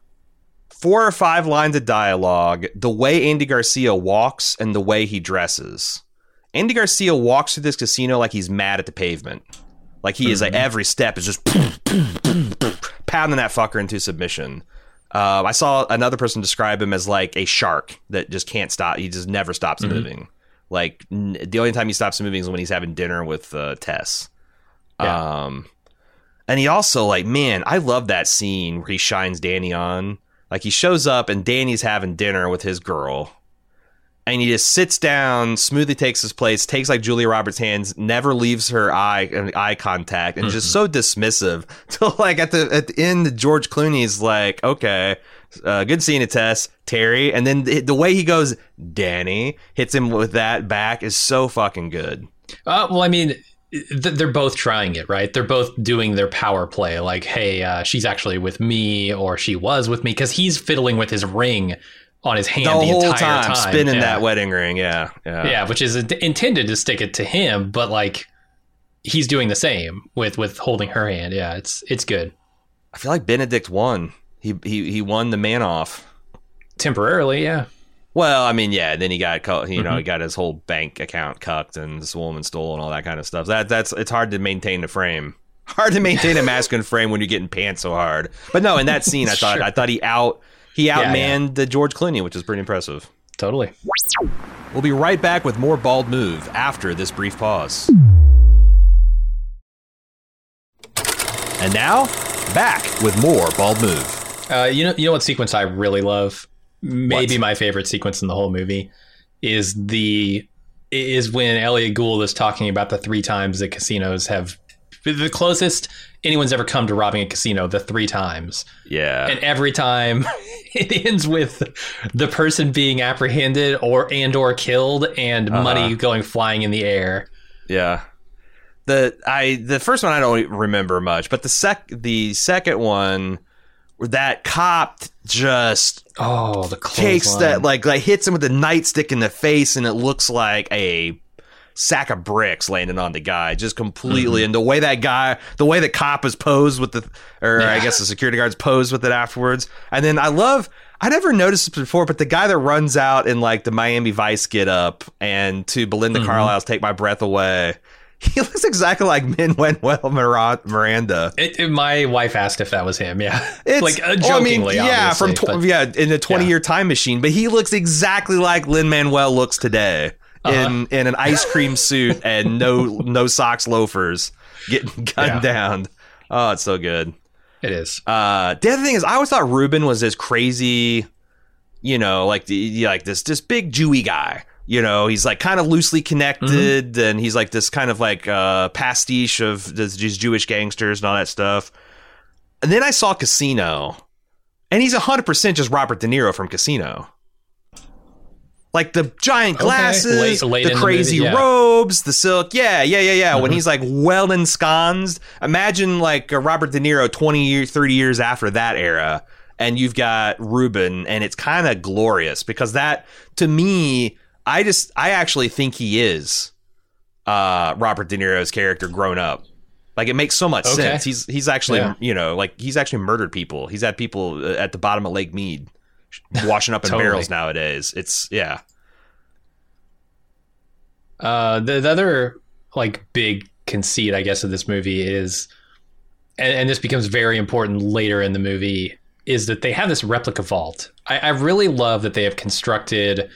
four or five lines of dialogue, the way Andy Garcia walks and the way he dresses. Andy Garcia walks through this casino like he's mad at the pavement. Like he is like every step is just *laughs* pounding that fucker into submission. Um, I saw another person describe him as like a shark that just can't stop. He just never stops moving. Like n- the only time he stops moving is when he's having dinner with uh, Tess. Yeah. Um, and he also like, man, I love that scene where he shines Danny on. Like he shows up and Danny's having dinner with his girl, and he just sits down, smoothly takes his place, takes like Julia Roberts' hands, never leaves her eye eye contact, and mm-hmm. just so dismissive. *laughs* Till like at the at the end, George Clooney's like, okay, uh, good seeing it, Tess, Terry, and then the, the, way he goes, Danny hits him with that back is so fucking good. Uh, well, I mean, they're both trying it, right? They're both doing their power play, like, hey, uh, she's actually with me, or she was with me, because he's fiddling with his ring on his hand the, the whole time, time, spinning yeah. that wedding ring. Yeah, yeah, yeah, which is intended to stick it to him, but like he's doing the same with with holding her hand. Yeah, it's it's good. I feel like Benedict won. He he he won the man off temporarily. Yeah. Well, I mean, yeah. Then he got, you know, mm-hmm. he got his whole bank account cucked and this woman stole and all that kind of stuff. That that's it's hard to maintain the frame. Hard to maintain a *laughs* masculine frame when you're getting pants so hard. But no, in that *laughs* scene, I thought sure. I thought he out he outmanned yeah, yeah. the George Clooney, which is pretty impressive. Totally. We'll be right back with more Bald Move after this brief pause. And now, back with more Bald Move. Uh, you know, you know what sequence I really love? Maybe what? my favorite sequence in the whole movie is the is when Elliot Gould is talking about the three times that casinos have the closest anyone's ever come to robbing a casino the three times. Yeah. And every time *laughs* it ends with the person being apprehended or and or killed and uh-huh. money going flying in the air. Yeah. The I the first one I don't remember much, but the sec the second one where that cop just oh the takes line. that like like hits him with a nightstick in the face and it looks like a sack of bricks landing on the guy just completely. Mm-hmm. And the way that guy, the way the cop is posed with the, or yeah. I guess the security guard's posed with it afterwards. And then I love, I never noticed this before, but the guy that runs out in like the Miami Vice get up and to Belinda mm-hmm. Carlisle's Take My Breath Away. *laughs* He looks exactly like *laughs* Lin-Manuel Miranda. It, it, my wife asked if that was him. Yeah, it's like uh, jokingly. Well, I mean, yeah, from tw- but, yeah in a twenty yeah. year time machine, but he looks exactly like Lin-Manuel looks today uh-huh. in in an ice cream suit and no no socks loafers getting *laughs* gunned yeah. down. Oh, it's so good. It is. Uh, the other thing is, I always thought Reuben was this crazy, you know, like the like this this big Jewy guy. You know, he's like kind of loosely connected, mm-hmm. and he's like this kind of like uh, pastiche of these Jewish gangsters and all that stuff. And then I saw Casino, and he's hundred percent just Robert De Niro from Casino like the giant glasses, okay. late, late the crazy the movie, yeah. robes, the silk. Yeah, yeah, yeah, yeah. Mm-hmm. When he's like well ensconced, imagine like Robert De Niro 20 years, 30 years after that era, and you've got Reuben, and it's kind of glorious because that, to me, I just, I actually think he is uh, Robert De Niro's character grown up. Like it makes so much okay. sense. He's he's actually yeah. you know like he's actually murdered people. He's had people uh, at the bottom of Lake Mead washing up *laughs* in totally. barrels nowadays. It's yeah. Uh, the, the other like big conceit, I guess, of this movie is, and, and, this becomes very important later in the movie, is that they have this replica vault. I, I really love that they have constructed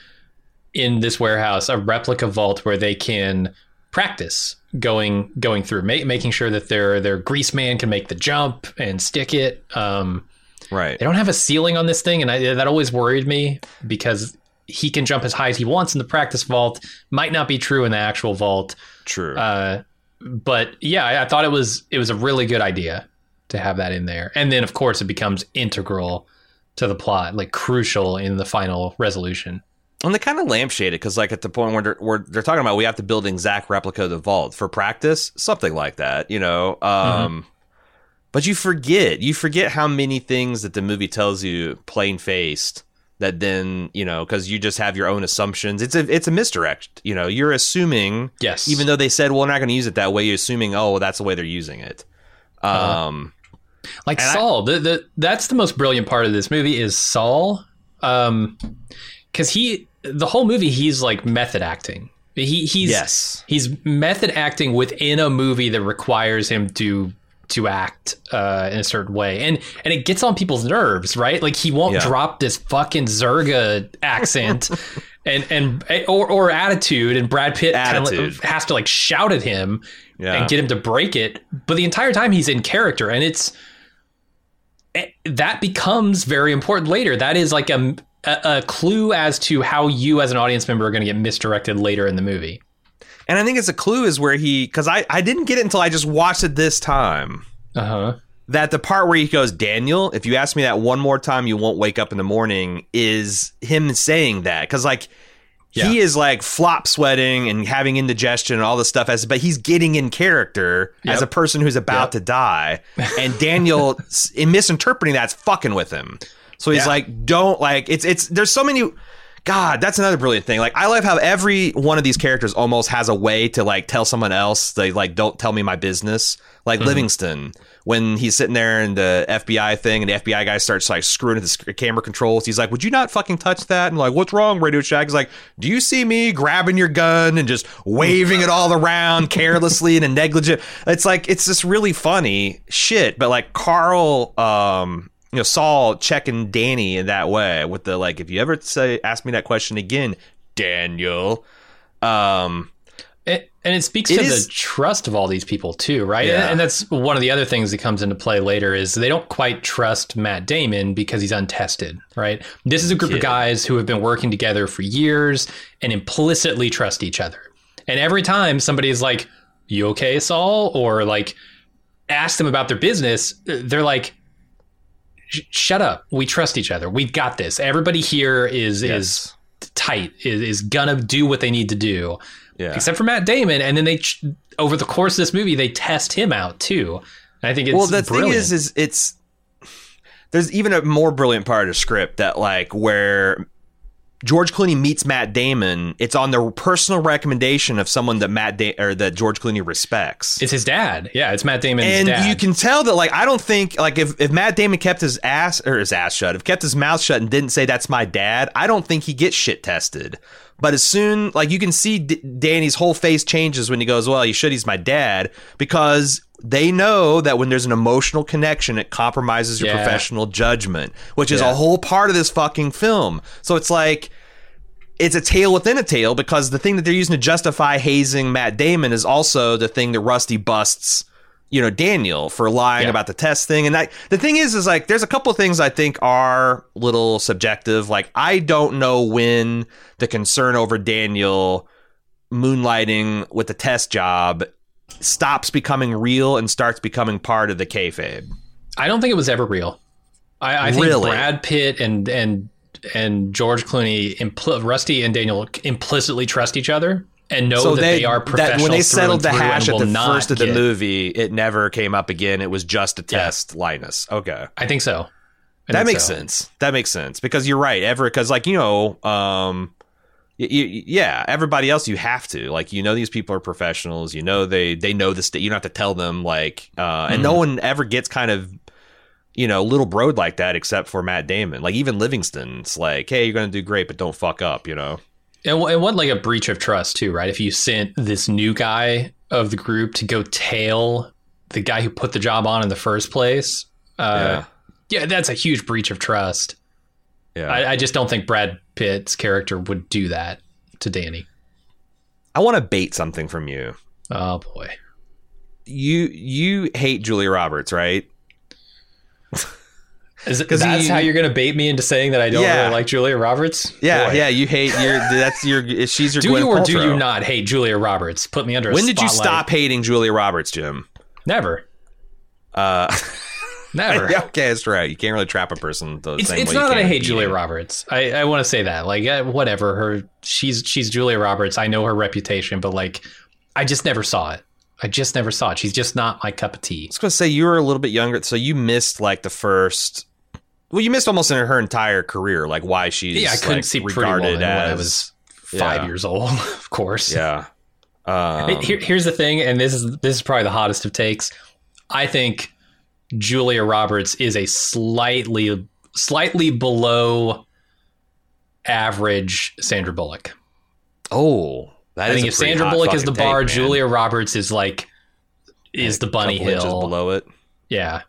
in this warehouse a replica vault where they can practice going going through, ma- making sure that their their grease man can make the jump and stick it. Um, Right. They don't have a ceiling on this thing, and I, that always worried me because he can jump as high as he wants in the practice vault. Might not be true in the actual vault. True. Uh, but yeah, I, I thought it was it was a really good idea to have that in there, and then of course it becomes integral to the plot, like crucial in the final resolution. And they kind of lampshade it because, like, at the point where they're, where they're, talking about we have to build an exact replica of the vault for practice, something like that, you know. Um, mm-hmm. But you forget, you forget how many things that the movie tells you plain faced that then you know because you just have your own assumptions. It's a it's a misdirect you know you're assuming yes. even though they said well we're not going to use it that way you're assuming oh well, that's the way they're using it. Uh-huh. um like Saul I, the, the that's the most brilliant part of this movie is Saul um because he the whole movie he's like method acting. He he's yes. he's method acting within a movie that requires him to to act uh, in a certain way, and and it gets on people's nerves, right? Like he won't yeah. drop this fucking Zerga accent. *laughs* and and or, or attitude and Brad Pitt attitude. has to like shout at him yeah. and get him to break it but the entire time he's in character and it's it, that becomes very important later that is like a a, a clue as to how you as an audience member are going to get misdirected later in the movie. And I think it's a clue is where he because I I didn't get it until I just watched it this time. Uh huh. That the part where he goes, Daniel, if you ask me that one more time, you won't wake up in the morning. Is him saying that because like. Yeah. He is like flop sweating and having indigestion and all this stuff as but he's getting in character as a person who's about Yep. to die. And Daniel *laughs* in misinterpreting that's fucking with him. So he's Yeah. like, don't like it's it's there's so many God, that's another brilliant thing. Like I love how every one of these characters almost has a way to like tell someone else they like don't tell me my business. Like Livingston when he's sitting there in the FBI thing and the FBI guy starts like screwing with the camera controls. He's like, "Would you not fucking touch that?" And like, "What's wrong, Radio Shack?" He's like, "Do you see me grabbing your gun and just waving it all around carelessly and negligent?" It's like it's just really funny shit. But like Carl, um, you know, Saul checking Danny in that way with the like, if you ever say ask me that question again, Daniel, um, It, and it speaks It to is- the trust of all these people too, right? Yeah. And that's one of the other things that comes into play later is they don't quite trust Matt Damon because he's untested, right? This is a group of guys who have been working together for years and implicitly trust each other. And every time somebody is like, "You okay, Saul?" or like ask them about their business, they're like, "Sh- "Shut up. We trust each other. We've got this. Everybody here is is tight. Is is gonna do what they need to do." yeah, except for Matt Damon. And then they, ch- over the course of this movie, they test him out too. And I think it's well the brilliant. thing is is it's there's even a more brilliant part of the script that like where George Clooney meets Matt Damon, it's on the personal recommendation of someone that Matt da- or that George Clooney respects. it's his dad. Yeah, it's Matt Damon's and dad. you can tell that like I don't think like if, if Matt Damon kept his ass or his ass shut, if kept his mouth shut and didn't say that's my dad, I don't think he gets shit tested. But as soon like you can see D- Danny's whole face changes when he goes, "Well, you should. He's my dad," because they know that when there's an emotional connection, it compromises your Yeah. professional judgment, which is Yeah. a whole part of this fucking film. So it's like it's a tale within a tale because the thing that they're using to justify hazing Matt Damon is also the thing that Rusty busts, you know, Daniel for lying Yeah. about the test thing. And I, the thing is, is like, there's a couple of things I think are little subjective. Like, I don't know when the concern over Daniel moonlighting with the test job stops becoming real and starts becoming part of the kayfabe. I don't think it was ever real. I, I think Really? Brad Pitt and and and George Clooney, impl- Rusty and Daniel implicitly trust each other and know that they, are professionals. that when they settled the hash at the first of the get- movie, it never came up again. It was just a Yeah. test, Linus. Okay. I think so. I that think makes so. sense. That makes sense because you're right. Ever because like you know, um, y- y- yeah, everybody else you have to like you know these people are professionals. You know they they know this. You don't have to tell them like, uh, and Mm-hmm. no one ever gets kind of you know little broed like that except for Matt Damon. Like even Livingston, it's like, hey, you're gonna do great, but don't fuck up. You know. And, and what like a breach of trust too, right? If you sent this new guy of the group to go tail the guy who put the job on in the first place, uh, yeah. that's a huge breach of trust. Yeah. I, I just don't think Brad Pitt's character would do that to Danny. I want to bait something from you. Oh boy, You you hate Julia Roberts, right? *laughs* is it, 'Cause that's he- how you're going to bait me into saying that I don't Yeah. really like Julia Roberts? Yeah, Boy. yeah. You hate your. That's your. She's your. Do Gwyneth you or do you not hate Julia Roberts? Put me under. a When did you stop hating Julia Roberts, Jim? Never, Uh, *laughs* never. yeah, *laughs* okay, that's right. You can't really trap a person the It's, it's not you that I hate. Julia Roberts. I, I want to say that. Like, uh, whatever. Her, she's she's Julia Roberts. I know her reputation, but like, I just never saw it. I just never saw it. She's just not my cup of tea. I was gonna say you were a little bit younger, so you missed like the first. Well, you missed almost in her entire career, like why she's yeah, I couldn't like, see Pretty regarded Woman as when I was five yeah. years old. *laughs* Of course. yeah. Um, Here, here's the thing, and this is this is probably the hottest of takes. I think Julia Roberts is a slightly slightly below average Sandra Bullock. oh, that I is think if Sandra Bullock is the bar, take. Julia Roberts is like is the bunny hill. below it. Yeah.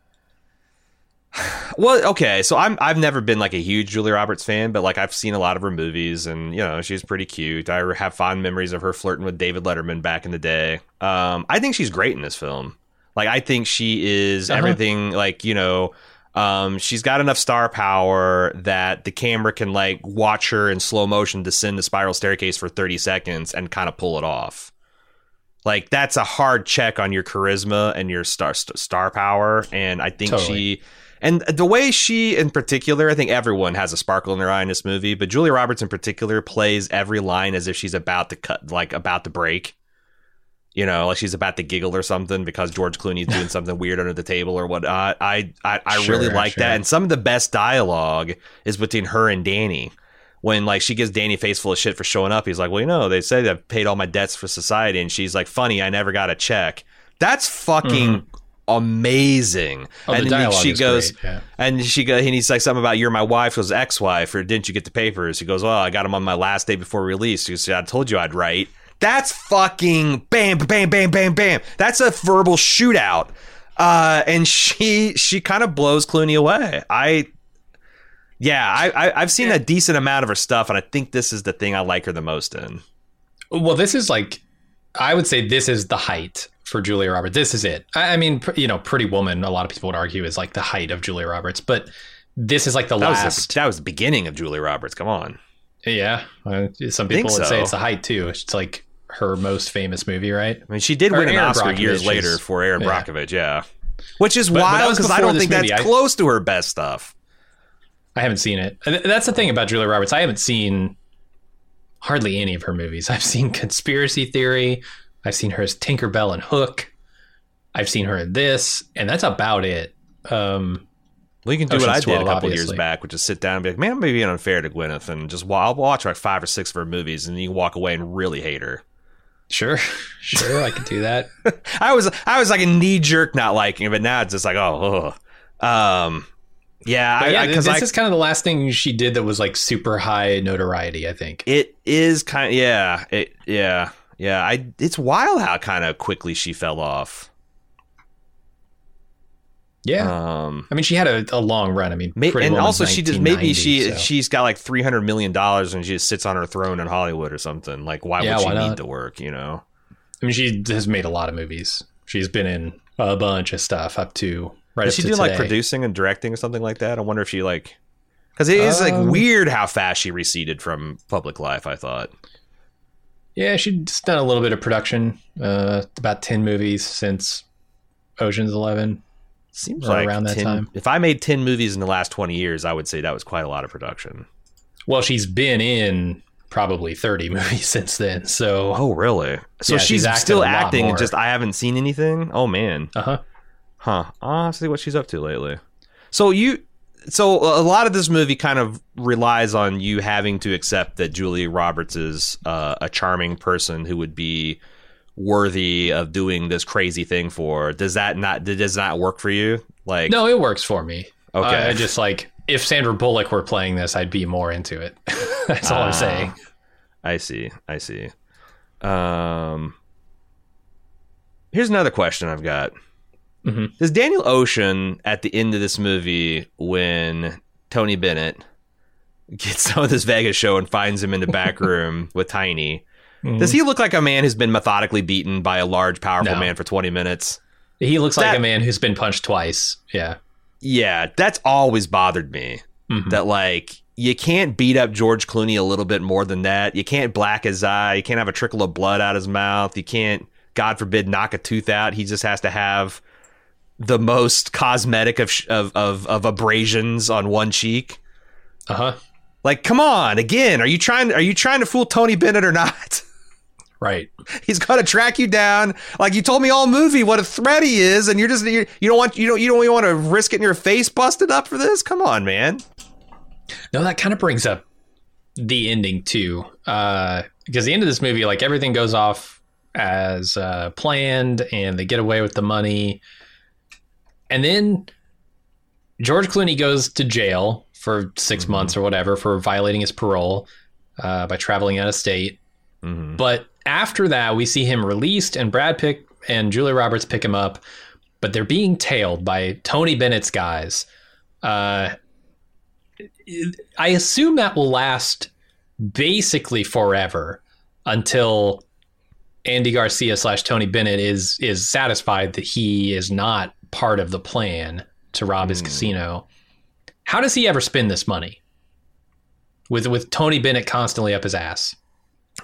*sighs* Well, okay, so I'm I've never been like a huge Julia Roberts fan, but like I've seen a lot of her movies, and you know she's pretty cute. I have fond memories of her flirting with David Letterman back in the day. Um, I think she's great in this film. Like I think she is Uh-huh. everything. Like you know, Um, she's got enough star power that the camera can like watch her in slow motion descend the spiral staircase for 30 seconds and kind of pull it off. Like that's a hard check on your charisma and your star star power, and I think Totally. she and the way she in particular, I think everyone has a sparkle in their eye in this movie, but Julia Roberts in particular plays every line as if she's about to cut, like about to break. You know, like she's about to giggle or something because George Clooney's doing *laughs* something weird under the table or whatnot. I I, I really like sure. that, and some of the best dialogue is between her and Danny. When like she gives Danny a face full of shit for showing up, he's like, "Well, you know, they say I've paid all my debts for society," and she's like, "Funny, I never got a check." That's fucking amazing. Mm-hmm. Oh, and the then dialogue she goes, great, yeah. and she goes, and he's like something about you're my wife, was ex-wife, or didn't you get the papers? He goes, well, I got them on my last day before release. He goes, I told you I'd write. That's fucking bam, bam, bam, bam, bam. That's a verbal shootout. Uh, and she she kind of blows Clooney away. I, yeah, I, I I've seen a decent amount of her stuff, and I think this is the thing I like her the most in. Well, this is like, I would say this is the height for Julia Roberts. This is it. I, I mean, pr- you know, Pretty Woman. A lot of people would argue is like the height of Julia Roberts, but this is like the That was last. the, that was the beginning of Julia Roberts. Come on, yeah, uh, some people would so. say it's the height too. It's like her most famous movie, right? I mean, she did Or win an Erin Oscar Brockovich years later for Erin yeah. Brockovich, yeah. Which is But- but wild because I don't this think that's. I- close to her best stuff. I haven't seen it. That's the thing about Julia Roberts. I haven't seen hardly any of her movies. I've seen Conspiracy Theory. I've seen her as Tinkerbell and Hook. I've seen her in this, and that's about it. Um, Well, you can do what I Ocean's did a couple obviously. years back, which is sit down and be like, "Man, I'm being unfair to Gwyneth," and just wa- I'll watch like five or six of her movies, and you can walk away and really hate her. Sure, *laughs* sure, I could do that. *laughs* I was I was like a knee jerk not liking it, but now it's just like, oh, um, yeah, But yeah, because this I, is kind of the last thing she did that was like super high notoriety. I think. it is kind of yeah, it yeah, yeah. I it's wild how kind of quickly she fell off. Yeah, Um, I mean, she had a, a long run. I mean, May- and also she just maybe she so. she's got like three hundred million dollars and she just sits on her throne in Hollywood or something. Like why Yeah, would she why need to work? You know? I mean, she has made a lot of movies. She's been in a bunch of stuff up to right. Does she do like producing and directing or something like that? I wonder if she like because it is like Um, weird how fast she receded from public life. I thought. Yeah, she's done a little bit of production. Uh, about ten movies since Ocean's Eleven. Seems like around that 10 time. If I made ten movies in the last twenty years, I would say that was quite a lot of production. Well, she's been in probably thirty *laughs* movies since then. So, Oh, really? So Yeah, she's, she's still acting, more. just I haven't seen anything. Oh man. uh huh. Huh. I'll see what she's up to lately. So you so a lot of this movie kind of relies on you having to accept that Julia Roberts is uh, a charming person who would be worthy of doing this crazy thing for. Does that not does not work for you? Like No, it works for me. Okay. I, I just like if Sandra Bullock were playing this, I'd be more into it. *laughs* That's all Ah. I'm saying. I see. I see. Um Here's another question I've got. Mhm. Does Daniel Ocean at the end of this movie when Tony Bennett gets *laughs* of this Vegas show and finds him in the back *laughs* room with Tiny, does he look like a man who's been methodically beaten by a large, powerful No. man for 20 minutes? He looks like a man who's been punched twice. Yeah. Yeah, that's always bothered me. Mhm. That like you can't beat up George Clooney a little bit more than that. You can't black his eye. You can't have a trickle of blood out his mouth. You can't, God forbid, knock a tooth out. He just has to have the most cosmetic of of of, of abrasions on one cheek. Uh huh. Like, come on! Again, are you trying? Are you trying to fool Tony Bennett or not? *laughs* Right. He's going to track you down, like you told me all movie what a threat he is, and you're just you, you don't want you don't you don't even want to risk getting your face busted up for this. Come on, man. No, that kind of brings up the ending too, uh, because the end of this movie, like everything goes off as uh, planned, and they get away with the money, and then George Clooney goes to jail for 6 months or whatever for violating his parole uh, by traveling out of state. Mhm. But after that, we see him released, and Brad Pitt and Julia Roberts pick him up, but they're being tailed by Tony Bennett's guys. Uh, I assume that will last basically forever until Andy Garcia slash Tony Bennett is is satisfied that he is not part of the plan to rob his casino. How does he ever spend this money? With with Tony Bennett constantly up his ass.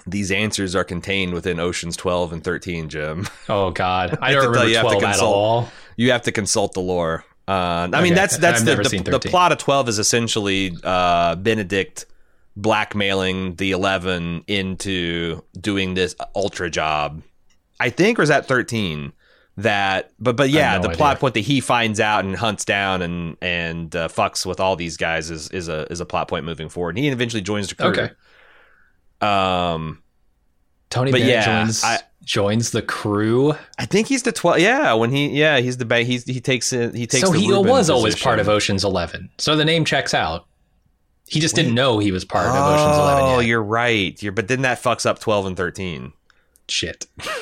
These answers are contained within Oceans 12 and 13, Jim. Oh God, *laughs* I don't have to tell remember you, you have to twelve at consult. all. You have to consult the lore. Uh, I mean, that's that's the, the, the plot of 12 is essentially uh, Benedict blackmailing the 11 into doing this ultra job. I think, or is that 13? That, but but yeah, no the idea. plot point that he finds out and hunts down and and uh, fucks with all these guys is is a is a plot point moving forward. And he eventually joins the crew. Okay. Um, Tony But Bennett yeah, joins I- joins the crew. I think he's the 12. Yeah, when he yeah he's the ba- he's he takes he takes. So he Reuben was always part of Ocean's Eleven. So the name checks out. He just didn't know he was part of Ocean's Eleven. Oh, you're right. You're, but then that fucks up 12 and 13. shit. *laughs*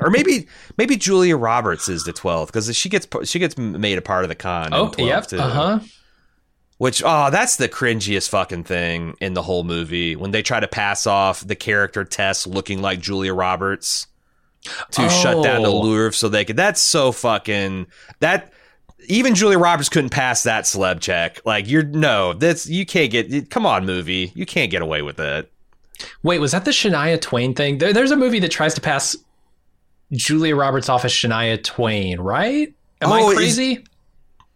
Or maybe maybe Julia Roberts is the 12th because she gets she gets made a part of the con. Oh, in 12 yep. Uh huh. Which oh, that's the cringiest fucking thing in the whole movie when they try to pass off the character test looking like Julia Roberts to shut down the Oh. Louvre so they could. That's so fucking that. Even Julia Roberts couldn't pass that celeb check. Like you're no, that's you can't get. Come on, movie, you can't get away with that. Wait, was that the Shania Twain thing? There, there's a movie that tries to pass Julia Roberts off as Shania Twain, right? Am Oh, I is- crazy?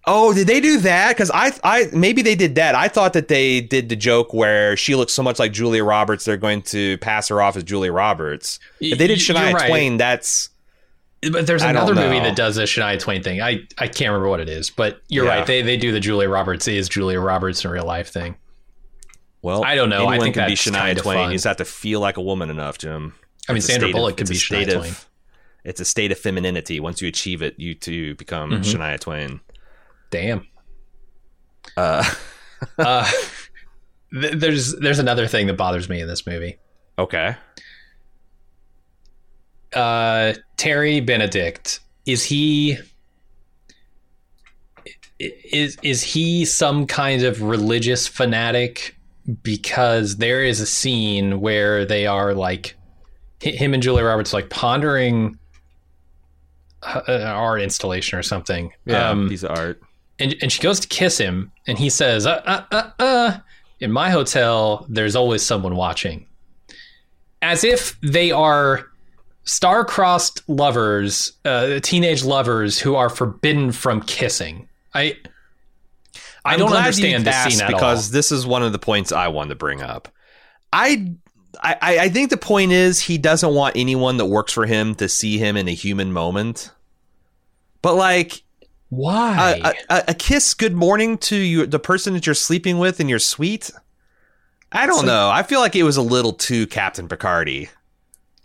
Oh, did they do that? Because I, I maybe they did that. I thought that they did the joke where she looks so much like Julia Roberts, they're going to pass her off as Julia Roberts. If they did Shania right. Twain, that's But there's I another movie that does a Shania Twain thing. I, I can't remember what it is, but you're Yeah. right. They they do the Julia Roberts is Julia Roberts in real life thing. well. I don't know. I think can be Shania Twain. fun. You just have to feel like a woman enough, Jim. I mean, It's a Sandra state of- Bullock could be Shania of- Twain. It's a state of femininity. Once you achieve it, you to become Mhm. Shania Twain. Damn. Uh, *laughs* Uh, *laughs* th- there's there's another thing that bothers me in this movie. okay. uh, Terry Benedict is he is is he some kind of religious fanatic? Because there is a scene where they are like him and Julia Roberts like pondering uh, art installation or something. Yeah, Um, piece of art. And and she goes to kiss him, and he says, uh, uh, uh, uh, "In my hotel, there's always someone watching," as if they are star-crossed lovers, uh, teenage lovers who are forbidden from kissing. I I I'm don't understand this scene at because all. this is one of the points I wanted to bring up. I, I I think the point is he doesn't want anyone that works for him to see him in a human moment. But like Why? a, a, a kiss, good morning to you, the person that you're sleeping with in your suite. I don't So- know. I feel like it was a little too Captain Picardy.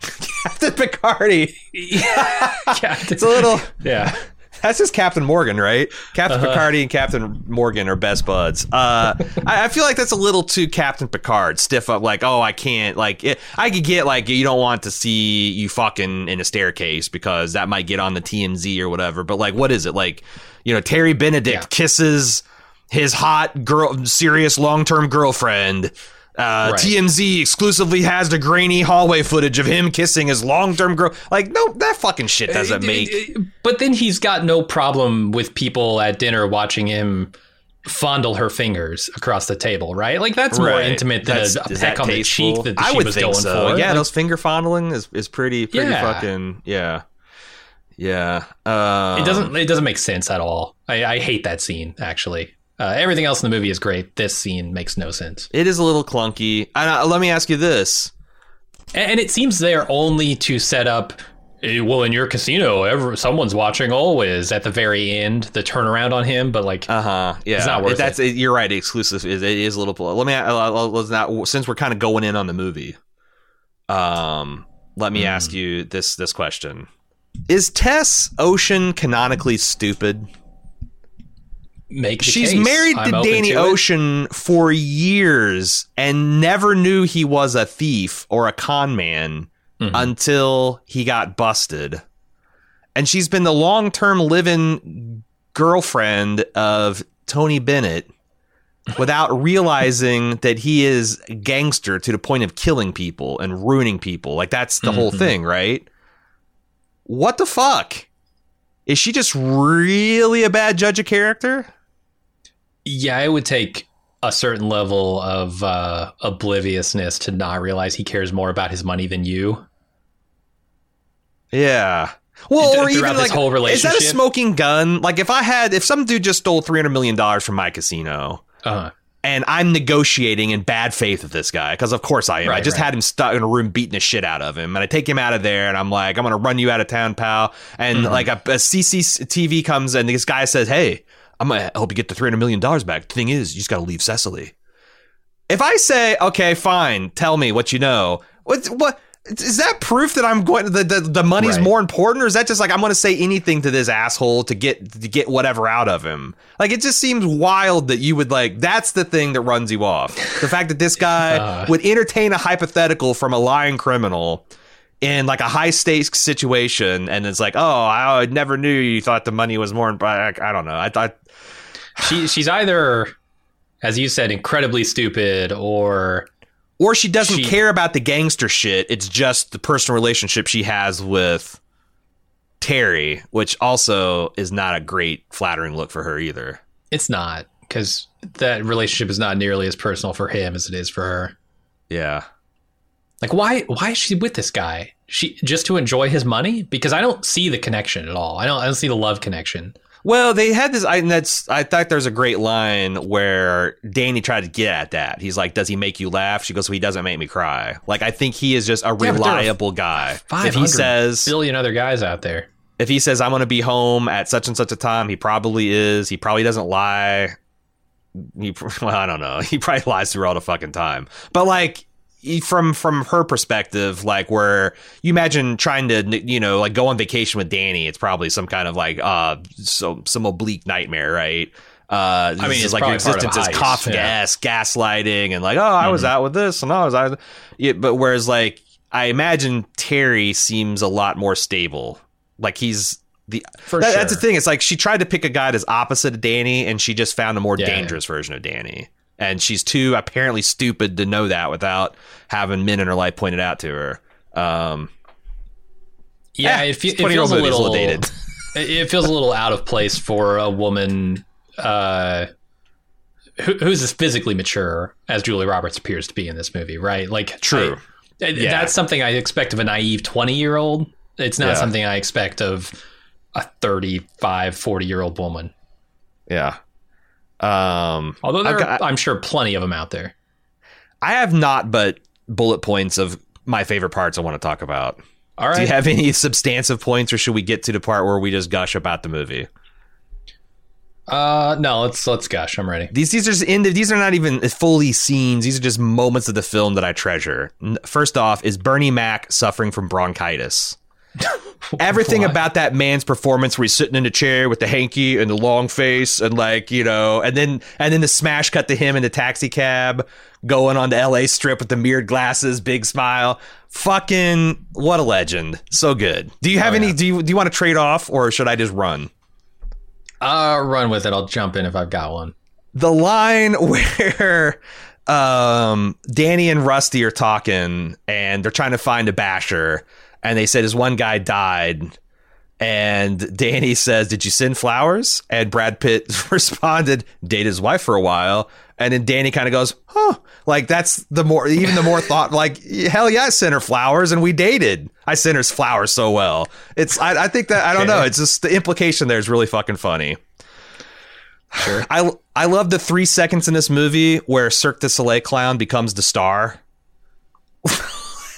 *laughs* Captain Picardy. *laughs* yeah, *laughs* It's a little. yeah. *laughs* That's just Captain Morgan, right? Captain Uh-huh. Picardy and Captain Morgan are best buds. Uh, *laughs* I, I feel like that's a little too Captain Picard, stiff up. Like, oh, I can't. Like, it, I could get like you don't want to see you fucking in a staircase because that might get on the TMZ or whatever. But like, what is it like? You know, Terry Benedict Yeah. kisses his hot girl, serious long term girlfriend. Uh, Right. TMZ exclusively has the grainy hallway footage of him kissing his long term girl. Like, no, that fucking shit doesn't make. But then he's got no problem with people at dinner watching him fondle her fingers across the table, right? Like that's more Right. intimate than That's- a, a peck on the cheek that I she would was think going so. for. Yeah, Like, those finger fondling is, is pretty pretty Yeah. fucking yeah, yeah. Um, it doesn't it doesn't make sense at all. I, I hate that scene actually. Uh, everything else in the movie is great. This scene makes no sense, It is a little clunky. And let me ask you this: and, and it seems there only to set up. eh, Well, in your casino, ever, someone's watching always. At the very end, the turnaround on him, but like, Uh huh. Yeah, It's not worth That's you're right. Exclusive is it is a little. Let me. Let's not. Since we're kind of going in on the movie, um, let me Hmm. ask you this this question: Is Tess Ocean canonically stupid? Make the She's case. married I'm to Danny it. Ocean for years and never knew he was a thief or a con man Mhm. until he got busted. And she's been the long term living girlfriend of Tony Bennett without *laughs* realizing that he is a gangster to the point of killing people and ruining people. Like that's the whole Mhm. thing, right? What the fuck? is she just really a bad judge of character? Yeah, it would take a certain level of uh, obliviousness to not realize he cares more about his money than you. Yeah. Well, Th- or even this like, whole is that a smoking gun? Like, if I had, if some dude just stole three hundred million dollars from my casino, Uh-huh. and I'm negotiating in bad faith with this guy, because of course I am. I just right. had him stuck in a room beating the shit out of him, and I take him out of there, and I'm like, I'm gonna run you out of town, pal. And Mm-hmm. like a, a CCTV comes, and this guy says, "Hey, I'm gonna help you get the three hundred million dollars back." The thing is, you just gotta leave Cecily. If I say, "Okay, fine, tell me what you know," what what? Is that proof that I'm going? The the, the money's Right. more important, or is that just like I'm going to say anything to this asshole to get to get whatever out of him? Like it just seems wild that you would like. That's the thing that runs you off. The fact that this guy *laughs* Uh. would entertain a hypothetical from a lying criminal in like a high stakes situation, and it's like, oh, I never knew you thought the money was more. important. I don't know. I thought She she's either, as you said, incredibly stupid, or or she doesn't She- care about the gangster shit. It's just the personal relationship she has with Terry, which also is not a great flattering look for her either. it's not because that relationship is not nearly as personal for him as it is for her. Yeah. Like why why is she with this guy? She just to enjoy his money? Because I don't see the connection at all. I don't I don't see the love connection. Well, they had this. I, and that's. I thought there's a great line where Danny tried to get at that. He's like, "Does he make you laugh?" She goes, "Well, he doesn't make me cry." Like, I think he is just a there reliable guy. If 500 he says, billion other guys out there. if he says I'm going to be home at such and such a time, he probably is. He probably doesn't lie. He, *laughs* well, I don't know. *laughs* He probably lies through all the fucking time. But like from from her perspective, like where you imagine trying to you know like go on vacation with Danny, it's probably some kind of like uh so some oblique nightmare, right? Uh, I mean, it's like your probably part of existence is heist, Kafka esque, gaslighting, and like, oh, I was out with this, and I was out. Yeah, but whereas like I imagine Terry seems a lot more stable. Like he's the For that- That's the thing. It's like she tried to pick a guy that's opposite of Danny, and she just found a more Yeah. dangerous version of Danny. And she's too apparently stupid to know that without having men in her life pointed out to her. Um, Yeah, eh, it, fe- it 20-year-old feels a little, dated. *laughs* it feels a little out of place for a woman uh, who, who's as physically mature as Julie Roberts appears to be in this movie, right? Like, True. I- Yeah. That's something I expect of a naive 20 year old. It's not Yeah. something I expect of a 35, 40 year old woman. yeah. Um, Although there I've are, got- I'm sure, plenty of them out there. I have not but bullet points of my favorite parts I want to talk about. All right. Do you have any substantive points, or should we get to the part where we just gush about the movie? uh, no, let's let's gush. I'm ready. These these are just in, these are not even fully scenes. These are just moments of the film that I treasure. First off, is Bernie Mac suffering from bronchitis? *laughs* Everything about that man's performance, where he's sitting in a chair with the hanky and the long face, and like you know, and then and then the smash cut to him in the taxi cab going on the L.A. Strip with the mirrored glasses, big smile. Fucking what a legend! So good. Do you have Oh, any? yeah. Do you do you want to trade off, or should I just run? Uh, run with it. I'll jump in if I've got one. the line *laughs* where um, Danny and Rusty are talking and they're trying to find a basher, and they said his one guy died. And Danny says, Did you send flowers? And Brad Pitt *laughs* responded, Date his wife for a while. And then Danny kind of goes, Huh. Like, that's the more, even the more thought, like, hell yeah, I sent her flowers and we dated. I sent her flowers so well. It's, I, I think that, I don't know. It's just the implication there is really fucking funny. Sure. I I love the three seconds in this movie where Cirque du Soleil clown becomes the star. *laughs*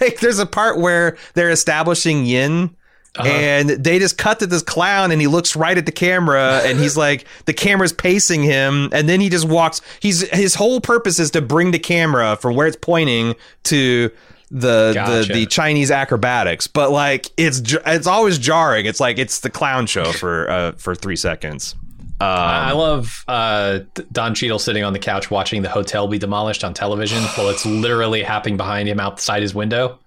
like, there's a part where they're establishing Yen. And they just cut to this clown, and he looks right at the camera, and he's *laughs* like, the camera's pacing him, and then he just walks. He's his whole purpose is to bring the camera from where it's pointing to the Gotcha. the the Chinese acrobatics. But like, it's it's always jarring. It's like it's the clown show for uh for three seconds. Um, I love uh, Don Cheadle sitting on the couch watching the hotel be demolished on television while it's *gasps* literally happening behind him outside his window.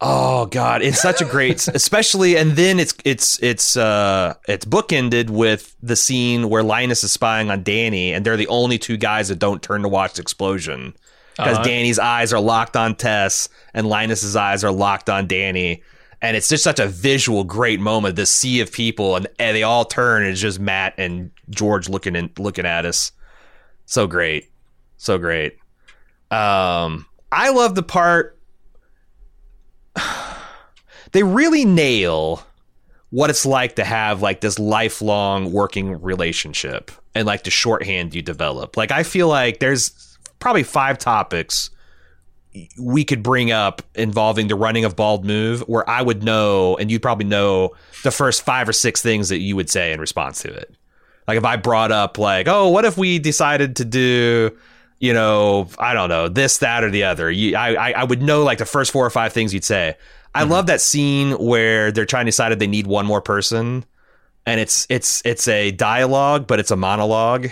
Oh God, it's such a great, especially, and then it's it's it's uh it's bookended with the scene where Linus is spying on Danny, and they're the only two guys that don't turn to watch the explosion because Uh-huh. Danny's eyes are locked on Tess, and Linus's eyes are locked on Danny, and it's just such a visual great moment. This sea of people, and, and they all turn, and it's just Matt and George looking and looking at us. So great, so great. Um, I love the part. *sighs* they really nail what it's like to have like this lifelong working relationship and like the shorthand you develop. Like I feel like there's probably five topics we could bring up involving the running of bald move where I would know and you'd probably know the first five or six things that you would say in response to it. Like if I brought up like, oh, what if we decided to do, you know, I don't know, this, that, or the other. You, I, I would know like the first four or five things you'd say. I mm-hmm. love that scene where they're trying to decide if they need one more person, and it's it's it's a dialogue, but it's a monologue,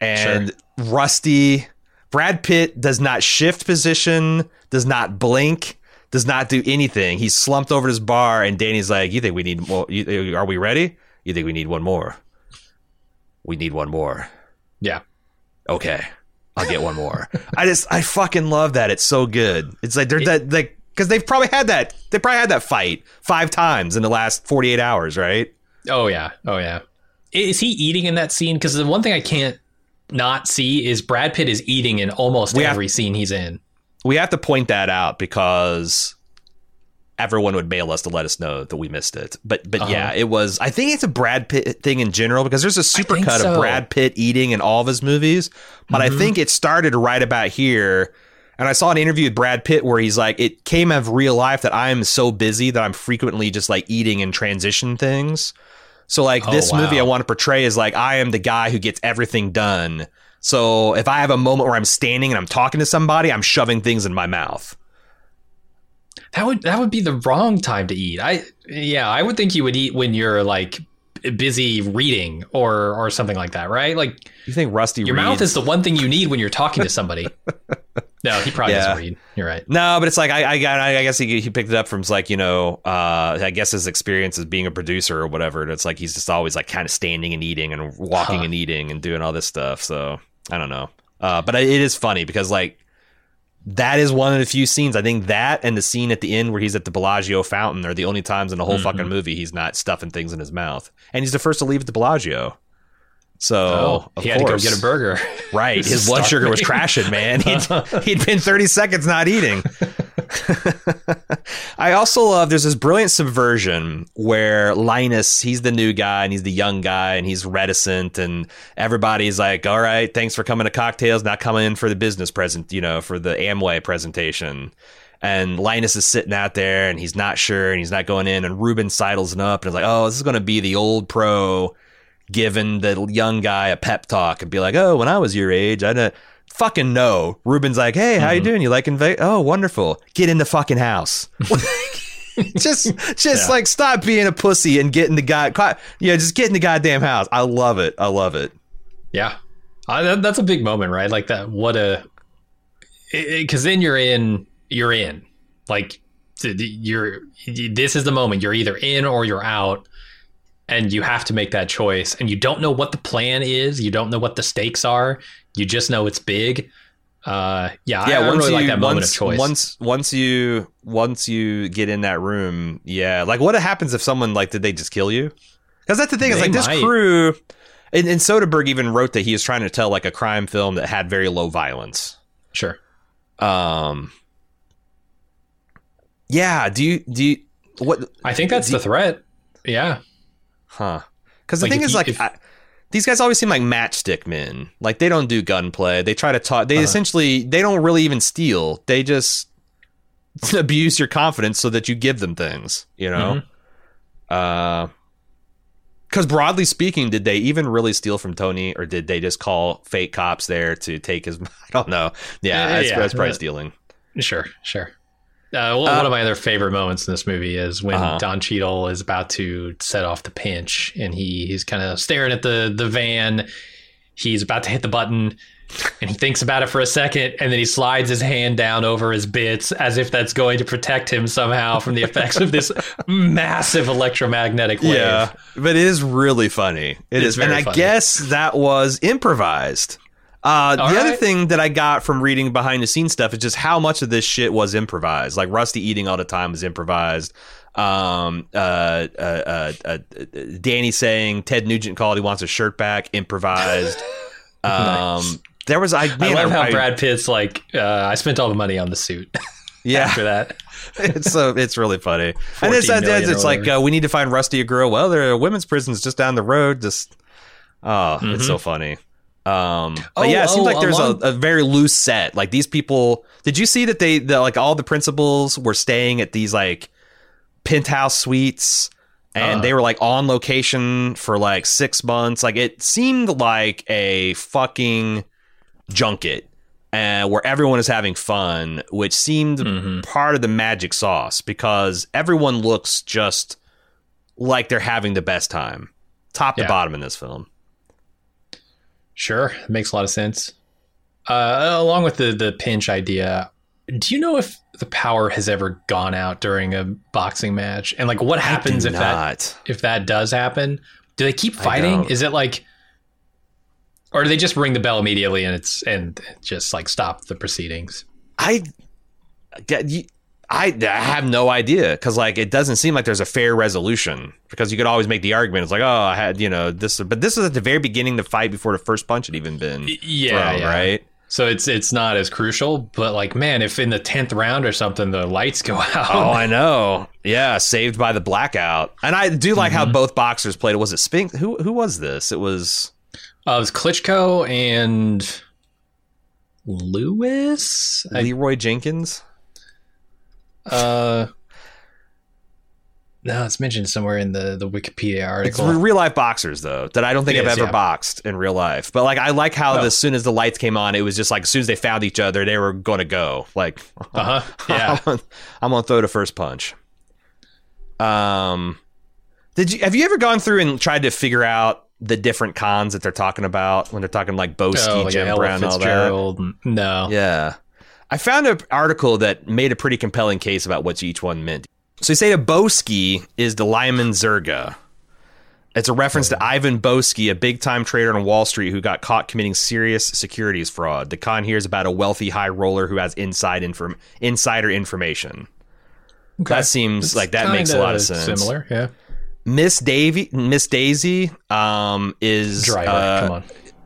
and sure. Rusty Brad Pitt does not shift position, does not blink, does not do anything. He's slumped over his bar, and Danny's like, "You think we need more? You, are we ready? You think we need one more? We need one more. Yeah. Okay, I'll get one more. *laughs* I just, I fucking love that. It's so good. It's like they're it, that like because they've probably had that. They probably had that fight five times in the last forty eight hours, right? Oh yeah, oh yeah. Is he eating in that scene? Because the one thing I can't not see is Brad Pitt is eating in almost we every have, scene he's in. We have to point that out because everyone would mail us to let us know that we missed it. But but uh-huh. yeah, it was. I think it's a Brad Pitt thing in general because there's a supercut so. of Brad Pitt eating in all of his movies. But mm-hmm. I think it started right about here. And I saw an interview with Brad Pitt where he's like, it came of real life that I'm so busy that I'm frequently just like eating in transition things. So like oh, this wow. movie I want to portray is like I am the guy who gets everything done. So if I have a moment where I'm standing and I'm talking to somebody, I'm shoving things in my mouth. That would that would be the wrong time to eat. I yeah, I would think you would eat when you're like busy reading or or something like that, right? Like you think Rusty your reads? mouth is the one thing you need when you're talking to somebody. *laughs* no, he probably yeah. doesn't read. You're right. No, but it's like I I, I guess he, he picked it up from like you know uh, I guess his experience as being a producer or whatever. It's like he's just always like kind of standing and eating and walking huh. and eating and doing all this stuff. So I don't know. Uh, but it is funny because like that is one of the few scenes. I think that and the scene at the end where he's at the Bellagio fountain are the only times in the whole mm-hmm. fucking movie he's not stuffing things in his mouth. And he's the first to leave at the Bellagio. So oh, he had course. to go get a burger. *laughs* Right, his *laughs* blood sugar was crashing, man. *laughs* He'd, he'd been 30 seconds not eating. I also love there's this brilliant subversion where Linus, he's the new guy and he's the young guy and he's reticent and everybody's like, "All right, thanks for coming to cocktails, not coming in for the business present, you know, for the Amway presentation." And Linus is sitting out there and he's not sure and he's not going in and Reuben sidles him up and is like, "Oh, this is going to be the old pro giving the young guy a pep talk and be like, "Oh, when I was your age, I didn't fucking know." Reuben's like, "Hey, how mm-hmm. you doing? You like invade? Oh, wonderful. Get in the fucking house." *laughs* just just yeah. like stop being a pussy and get in the guy yeah just get in the goddamn house i love it i love it yeah uh, that's a big moment right like that what a because then you're in you're in like you're this is the moment you're either in or you're out and you have to make that choice and you don't know what the plan is you don't know what the stakes are you just know it's big uh yeah, yeah I, once I really you, like that moment once, of choice. once once you once you get in that room yeah like what happens if someone like did they just kill you? Because that's the thing is like this crew and, and Soderbergh even wrote that he was trying to tell like a crime film that had very low violence. Sure. Um yeah do you do you what i think that's the threat. Yeah Huh. Because the like thing is, like, if, I, these guys always seem like matchstick men. Like, they don't do gunplay. They try to talk. They uh, essentially, they don't really even steal. They just *laughs* abuse your confidence so that you give them things, you know? Mm-hmm. Uh, because broadly speaking, did they even really steal from Tony, or did they just call fake cops there to take his? *laughs* I don't know. Yeah, that's, yeah, that's probably stealing. Sure, sure. Uh, one uh, of my other favorite moments in this movie is when uh-huh. Don Cheadle is about to set off the pinch, and he he's kind of staring at the the van. He's about to hit the button, and he thinks about it for a second, and then he slides his hand down over his bits as if that's going to protect him somehow from the effects of this *laughs* massive electromagnetic wave. Yeah, but it is really funny. It, it is, and I funny. guess that was improvised. Uh, the All other thing that I got from reading behind the scenes stuff is just how much of this shit was improvised. Like Rusty eating all the time was improvised. Um, uh, uh, uh, uh, Danny saying Ted Nugent called he wants a shirt back, improvised. *laughs* Um, Nice. there was I, I man, love how I- Brad Pitt's like, uh, I spent all the money on the suit *laughs* yeah, after that. *laughs* it's so it's really funny. And it's 14 it's, it's like uh, we need to find Rusty a girl. Well, there are women's prisons just down the road. Just oh, it's so funny. Um, but Oh, yeah, it seems oh, like there's a, a very loose set. Like these people, did you see that they the, like all the principals were staying at these like penthouse suites? And Uh. they were like on location for like six months. Like it seemed like a fucking junket uh, where everyone is having fun, which seemed Mhm. part of the magic sauce because everyone looks just like they're having the best time, top to Yeah. bottom in this film. Sure, makes a lot of sense. Uh, along with the the pinch idea, do you know if the power has ever gone out during a boxing match? And like, what happens if do that if that does happen? Do they keep fighting? Is it like, or do they just ring the bell immediately and it's and just like stop the proceedings? I get you. I, I have no idea because like it doesn't seem like there's a fair resolution because you could always make the argument it's like oh I had you know this but this is at the very beginning of the fight before the first punch had even been Yeah, thrown, yeah. right So it's it's not as crucial, but like, man, if in the tenth round or something the lights go *laughs* out, Oh, I know. Yeah, saved by the blackout. And I do like how both boxers played. Was it Spinks? Who who was this? It was Uh, it was Klitschko and Lewis. I- Leroy Jenkins. Uh, no, it's mentioned somewhere in the the Wikipedia It's article. real life boxers though that I don't think It I've is, ever yeah. boxed in real life. But like I like how Oh. as soon as the lights came on, it was just like as soon as they found each other, they were going to go. Like, *laughs* uh huh. Yeah. I'm, gonna, I'm gonna throw the first punch. Um, did you have you ever gone through and tried to figure out the different cons that they're talking about when they're talking like Boesky, oh, like Jim Ella Brown, and all that? Fitzgerald. No. Yeah. I found an article that made a pretty compelling case about what each one meant. So you say Boesky is the Lyman Zerga. It's a reference to Ivan Boesky, a big time trader on Wall Street who got caught committing serious securities fraud. The con here is about a wealthy high roller who has inside inform- insider information. Okay. That seems It's like that makes a lot of sense. Similar, yeah. Miss Davy, Miss Daisy, um, is Driver, uh, come on.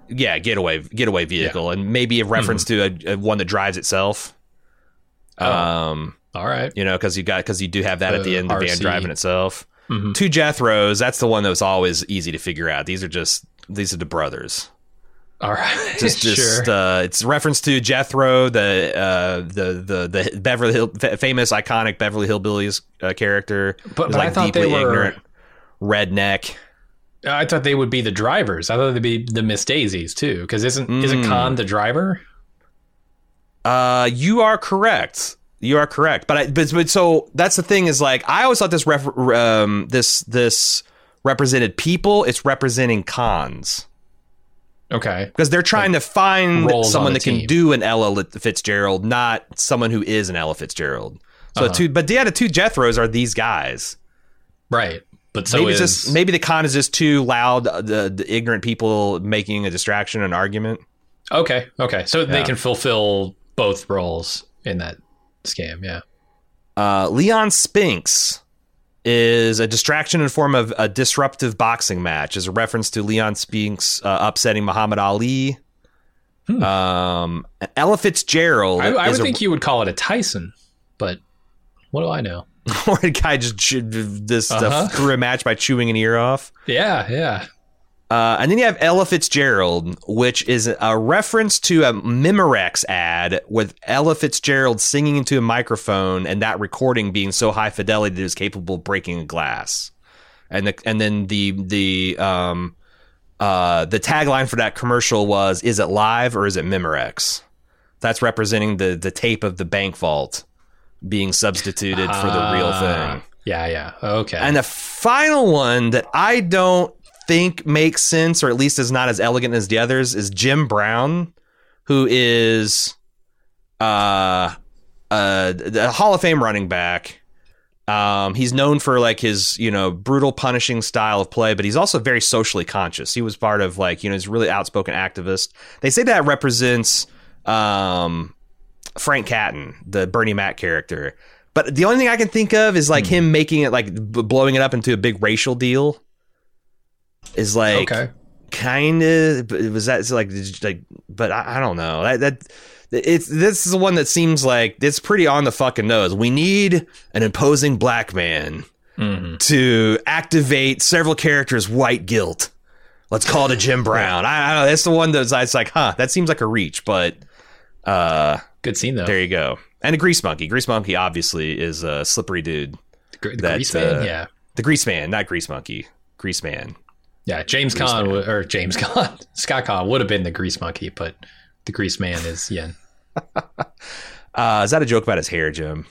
Yeah, getaway getaway vehicle, and maybe a reference to a, a one that drives itself. Oh. Um, All right. you know, because you got because you do have that at the end, the van driving itself. Mhm. Two Jethros, that's the one that was always easy to figure out. These are just these are the brothers. All right. *laughs* Just just sure. uh, it's reference to Jethro, the uh, the the the Beverly Hill fa- famous iconic Beverly Hillbillies uh, character. But- but I thought they were- redneck. I thought they would be the drivers. I thought they'd be the Miss Daisies too. Because isn't isn't Mm. Caan the driver? Uh, you are correct. You are correct. But I, but, but so that's the thing is like I always thought this ref, um this this represented people. It's representing cons Okay. because they're trying to find someone that can do an Ella Fitzgerald, not someone who is an Ella Fitzgerald. So Uh-huh. two, but yeah, the two Jethros are these guys. Right. But so maybe is just maybe the con is just too loud. uh, The, the ignorant people making a distraction, an argument. okay. Okay. So they can fulfill both roles in that scam. Yeah. Uh, Leon Spinks is a distraction in form of a disruptive boxing match, as a reference to Leon Spinks uh, upsetting Muhammad Ali. Hmm. Um, Ella Fitzgerald I, I would a, think you would call it a Tyson, but what do I know? *laughs* or a guy just chewed- this uh, Uh-huh. threw a match by chewing an ear off. Yeah. Yeah. Uh, and then you have Ella Fitzgerald, which is a reference to a Memorex ad with Ella Fitzgerald singing into a microphone and that recording being so high fidelity that it was capable of breaking a glass. And the and then the the um uh the tagline for that commercial was is it live or is it Memorex? That's representing the the tape of the bank vault being substituted for the real Ah, thing. Yeah. Yeah. Okay. And the final one that I don't think makes sense, or at least is not as elegant as the others, is Jim Brown, who is uh, uh, the Hall of Fame running back. Um, he's known for like his, you know, brutal, punishing style of play, but he's also very socially conscious. He was part of like, you know, he's really outspoken activist. They say that represents um, Frank Catton, the Bernie Mac character. But the only thing I can think of is like him making it like b- blowing it up into a big racial deal. Is like Okay. kind of was that like like but I, I don't know that that it's this is the one that seems like it's pretty on the fucking nose we need an imposing black man Mhm. to activate several characters white guilt let's call it a jim brown I, I don't know that's the one that's it's like huh that seems like a reach but uh Good scene though. there you go and a grease monkey grease monkey obviously is a slippery dude the gr- the that, grease man. uh, yeah. the grease man not grease monkey grease man Yeah. James Grease Caan man. would- or James *laughs* Caan, Scott Caan would have been the grease monkey, but the grease man is Yen. *laughs* uh is that a joke about his hair jim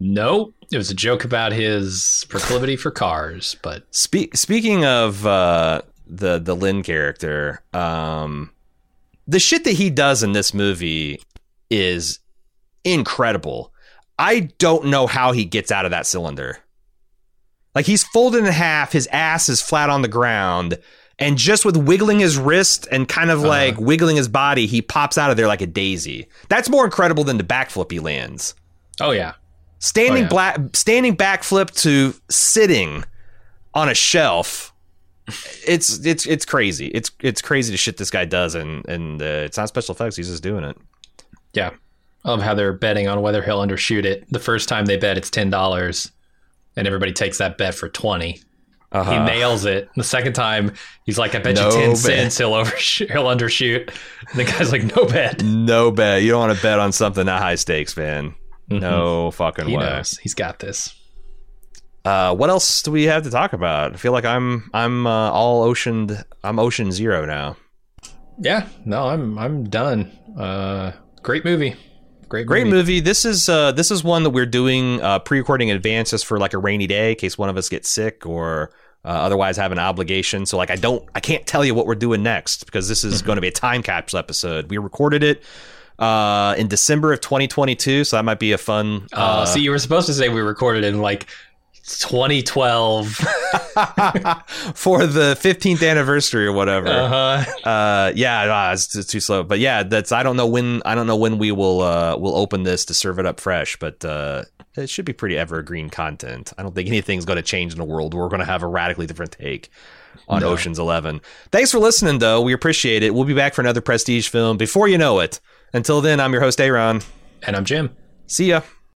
No, it was a joke about his proclivity for cars, but Spe- speaking of uh, the the Lin character, um, the shit that he does in this movie is incredible. I don't know how he gets out of that cylinder. Like he's folded in half, his ass is flat on the ground, and just with wiggling his wrist and kind of uh-huh. like wiggling his body, he pops out of there like a daisy. That's more incredible than the backflip he lands. oh yeah, Standing Oh, yeah. black, standing backflip to sitting on a shelf. It's it's it's crazy. It's it's crazy the shit this guy does, and and uh, it's not special effects. He's just doing it. yeah. I love how they're betting on whether he'll undershoot it. The first time they bet it's ten dollars, and everybody takes that bet for twenty. He Uh-huh. nails it. The second time, he's like, "I bet No you ten bet. cents he'll overshoot, *laughs* he'll undershoot." And the guy's like, "No bet." No bet. You don't want to bet on something that high stakes, man. No fucking He way. knows. He's got this. Uh, what else do we have to talk about? I feel like I'm I'm uh, all oceaned. I'm ocean zero now. Yeah. No, I'm I'm done. Uh, great movie. Great, Great movie. movie. This is uh, this is one that we're doing uh, pre-recording in advance just for like a rainy day in case one of us gets sick or uh, otherwise have an obligation. So like I don't I can't tell you what we're doing next because this is going to be a time capsule episode. We recorded it uh, in December of 2022, so that might be a fun. Uh, Uh, see, you were supposed to say we recorded in like 2012. *laughs* for the 15th anniversary or whatever. Uh-huh. uh yeah uh, it's, it's too slow but yeah that's i don't know when i don't know when we will uh will open this to serve it up fresh but uh it should be pretty evergreen content i don't think anything's going to change in the world we're going to have a radically different take on No. oceans 11 thanks for listening though we appreciate it we'll be back for another prestige film before you know it until then i'm your host aaron And I'm Jim. see ya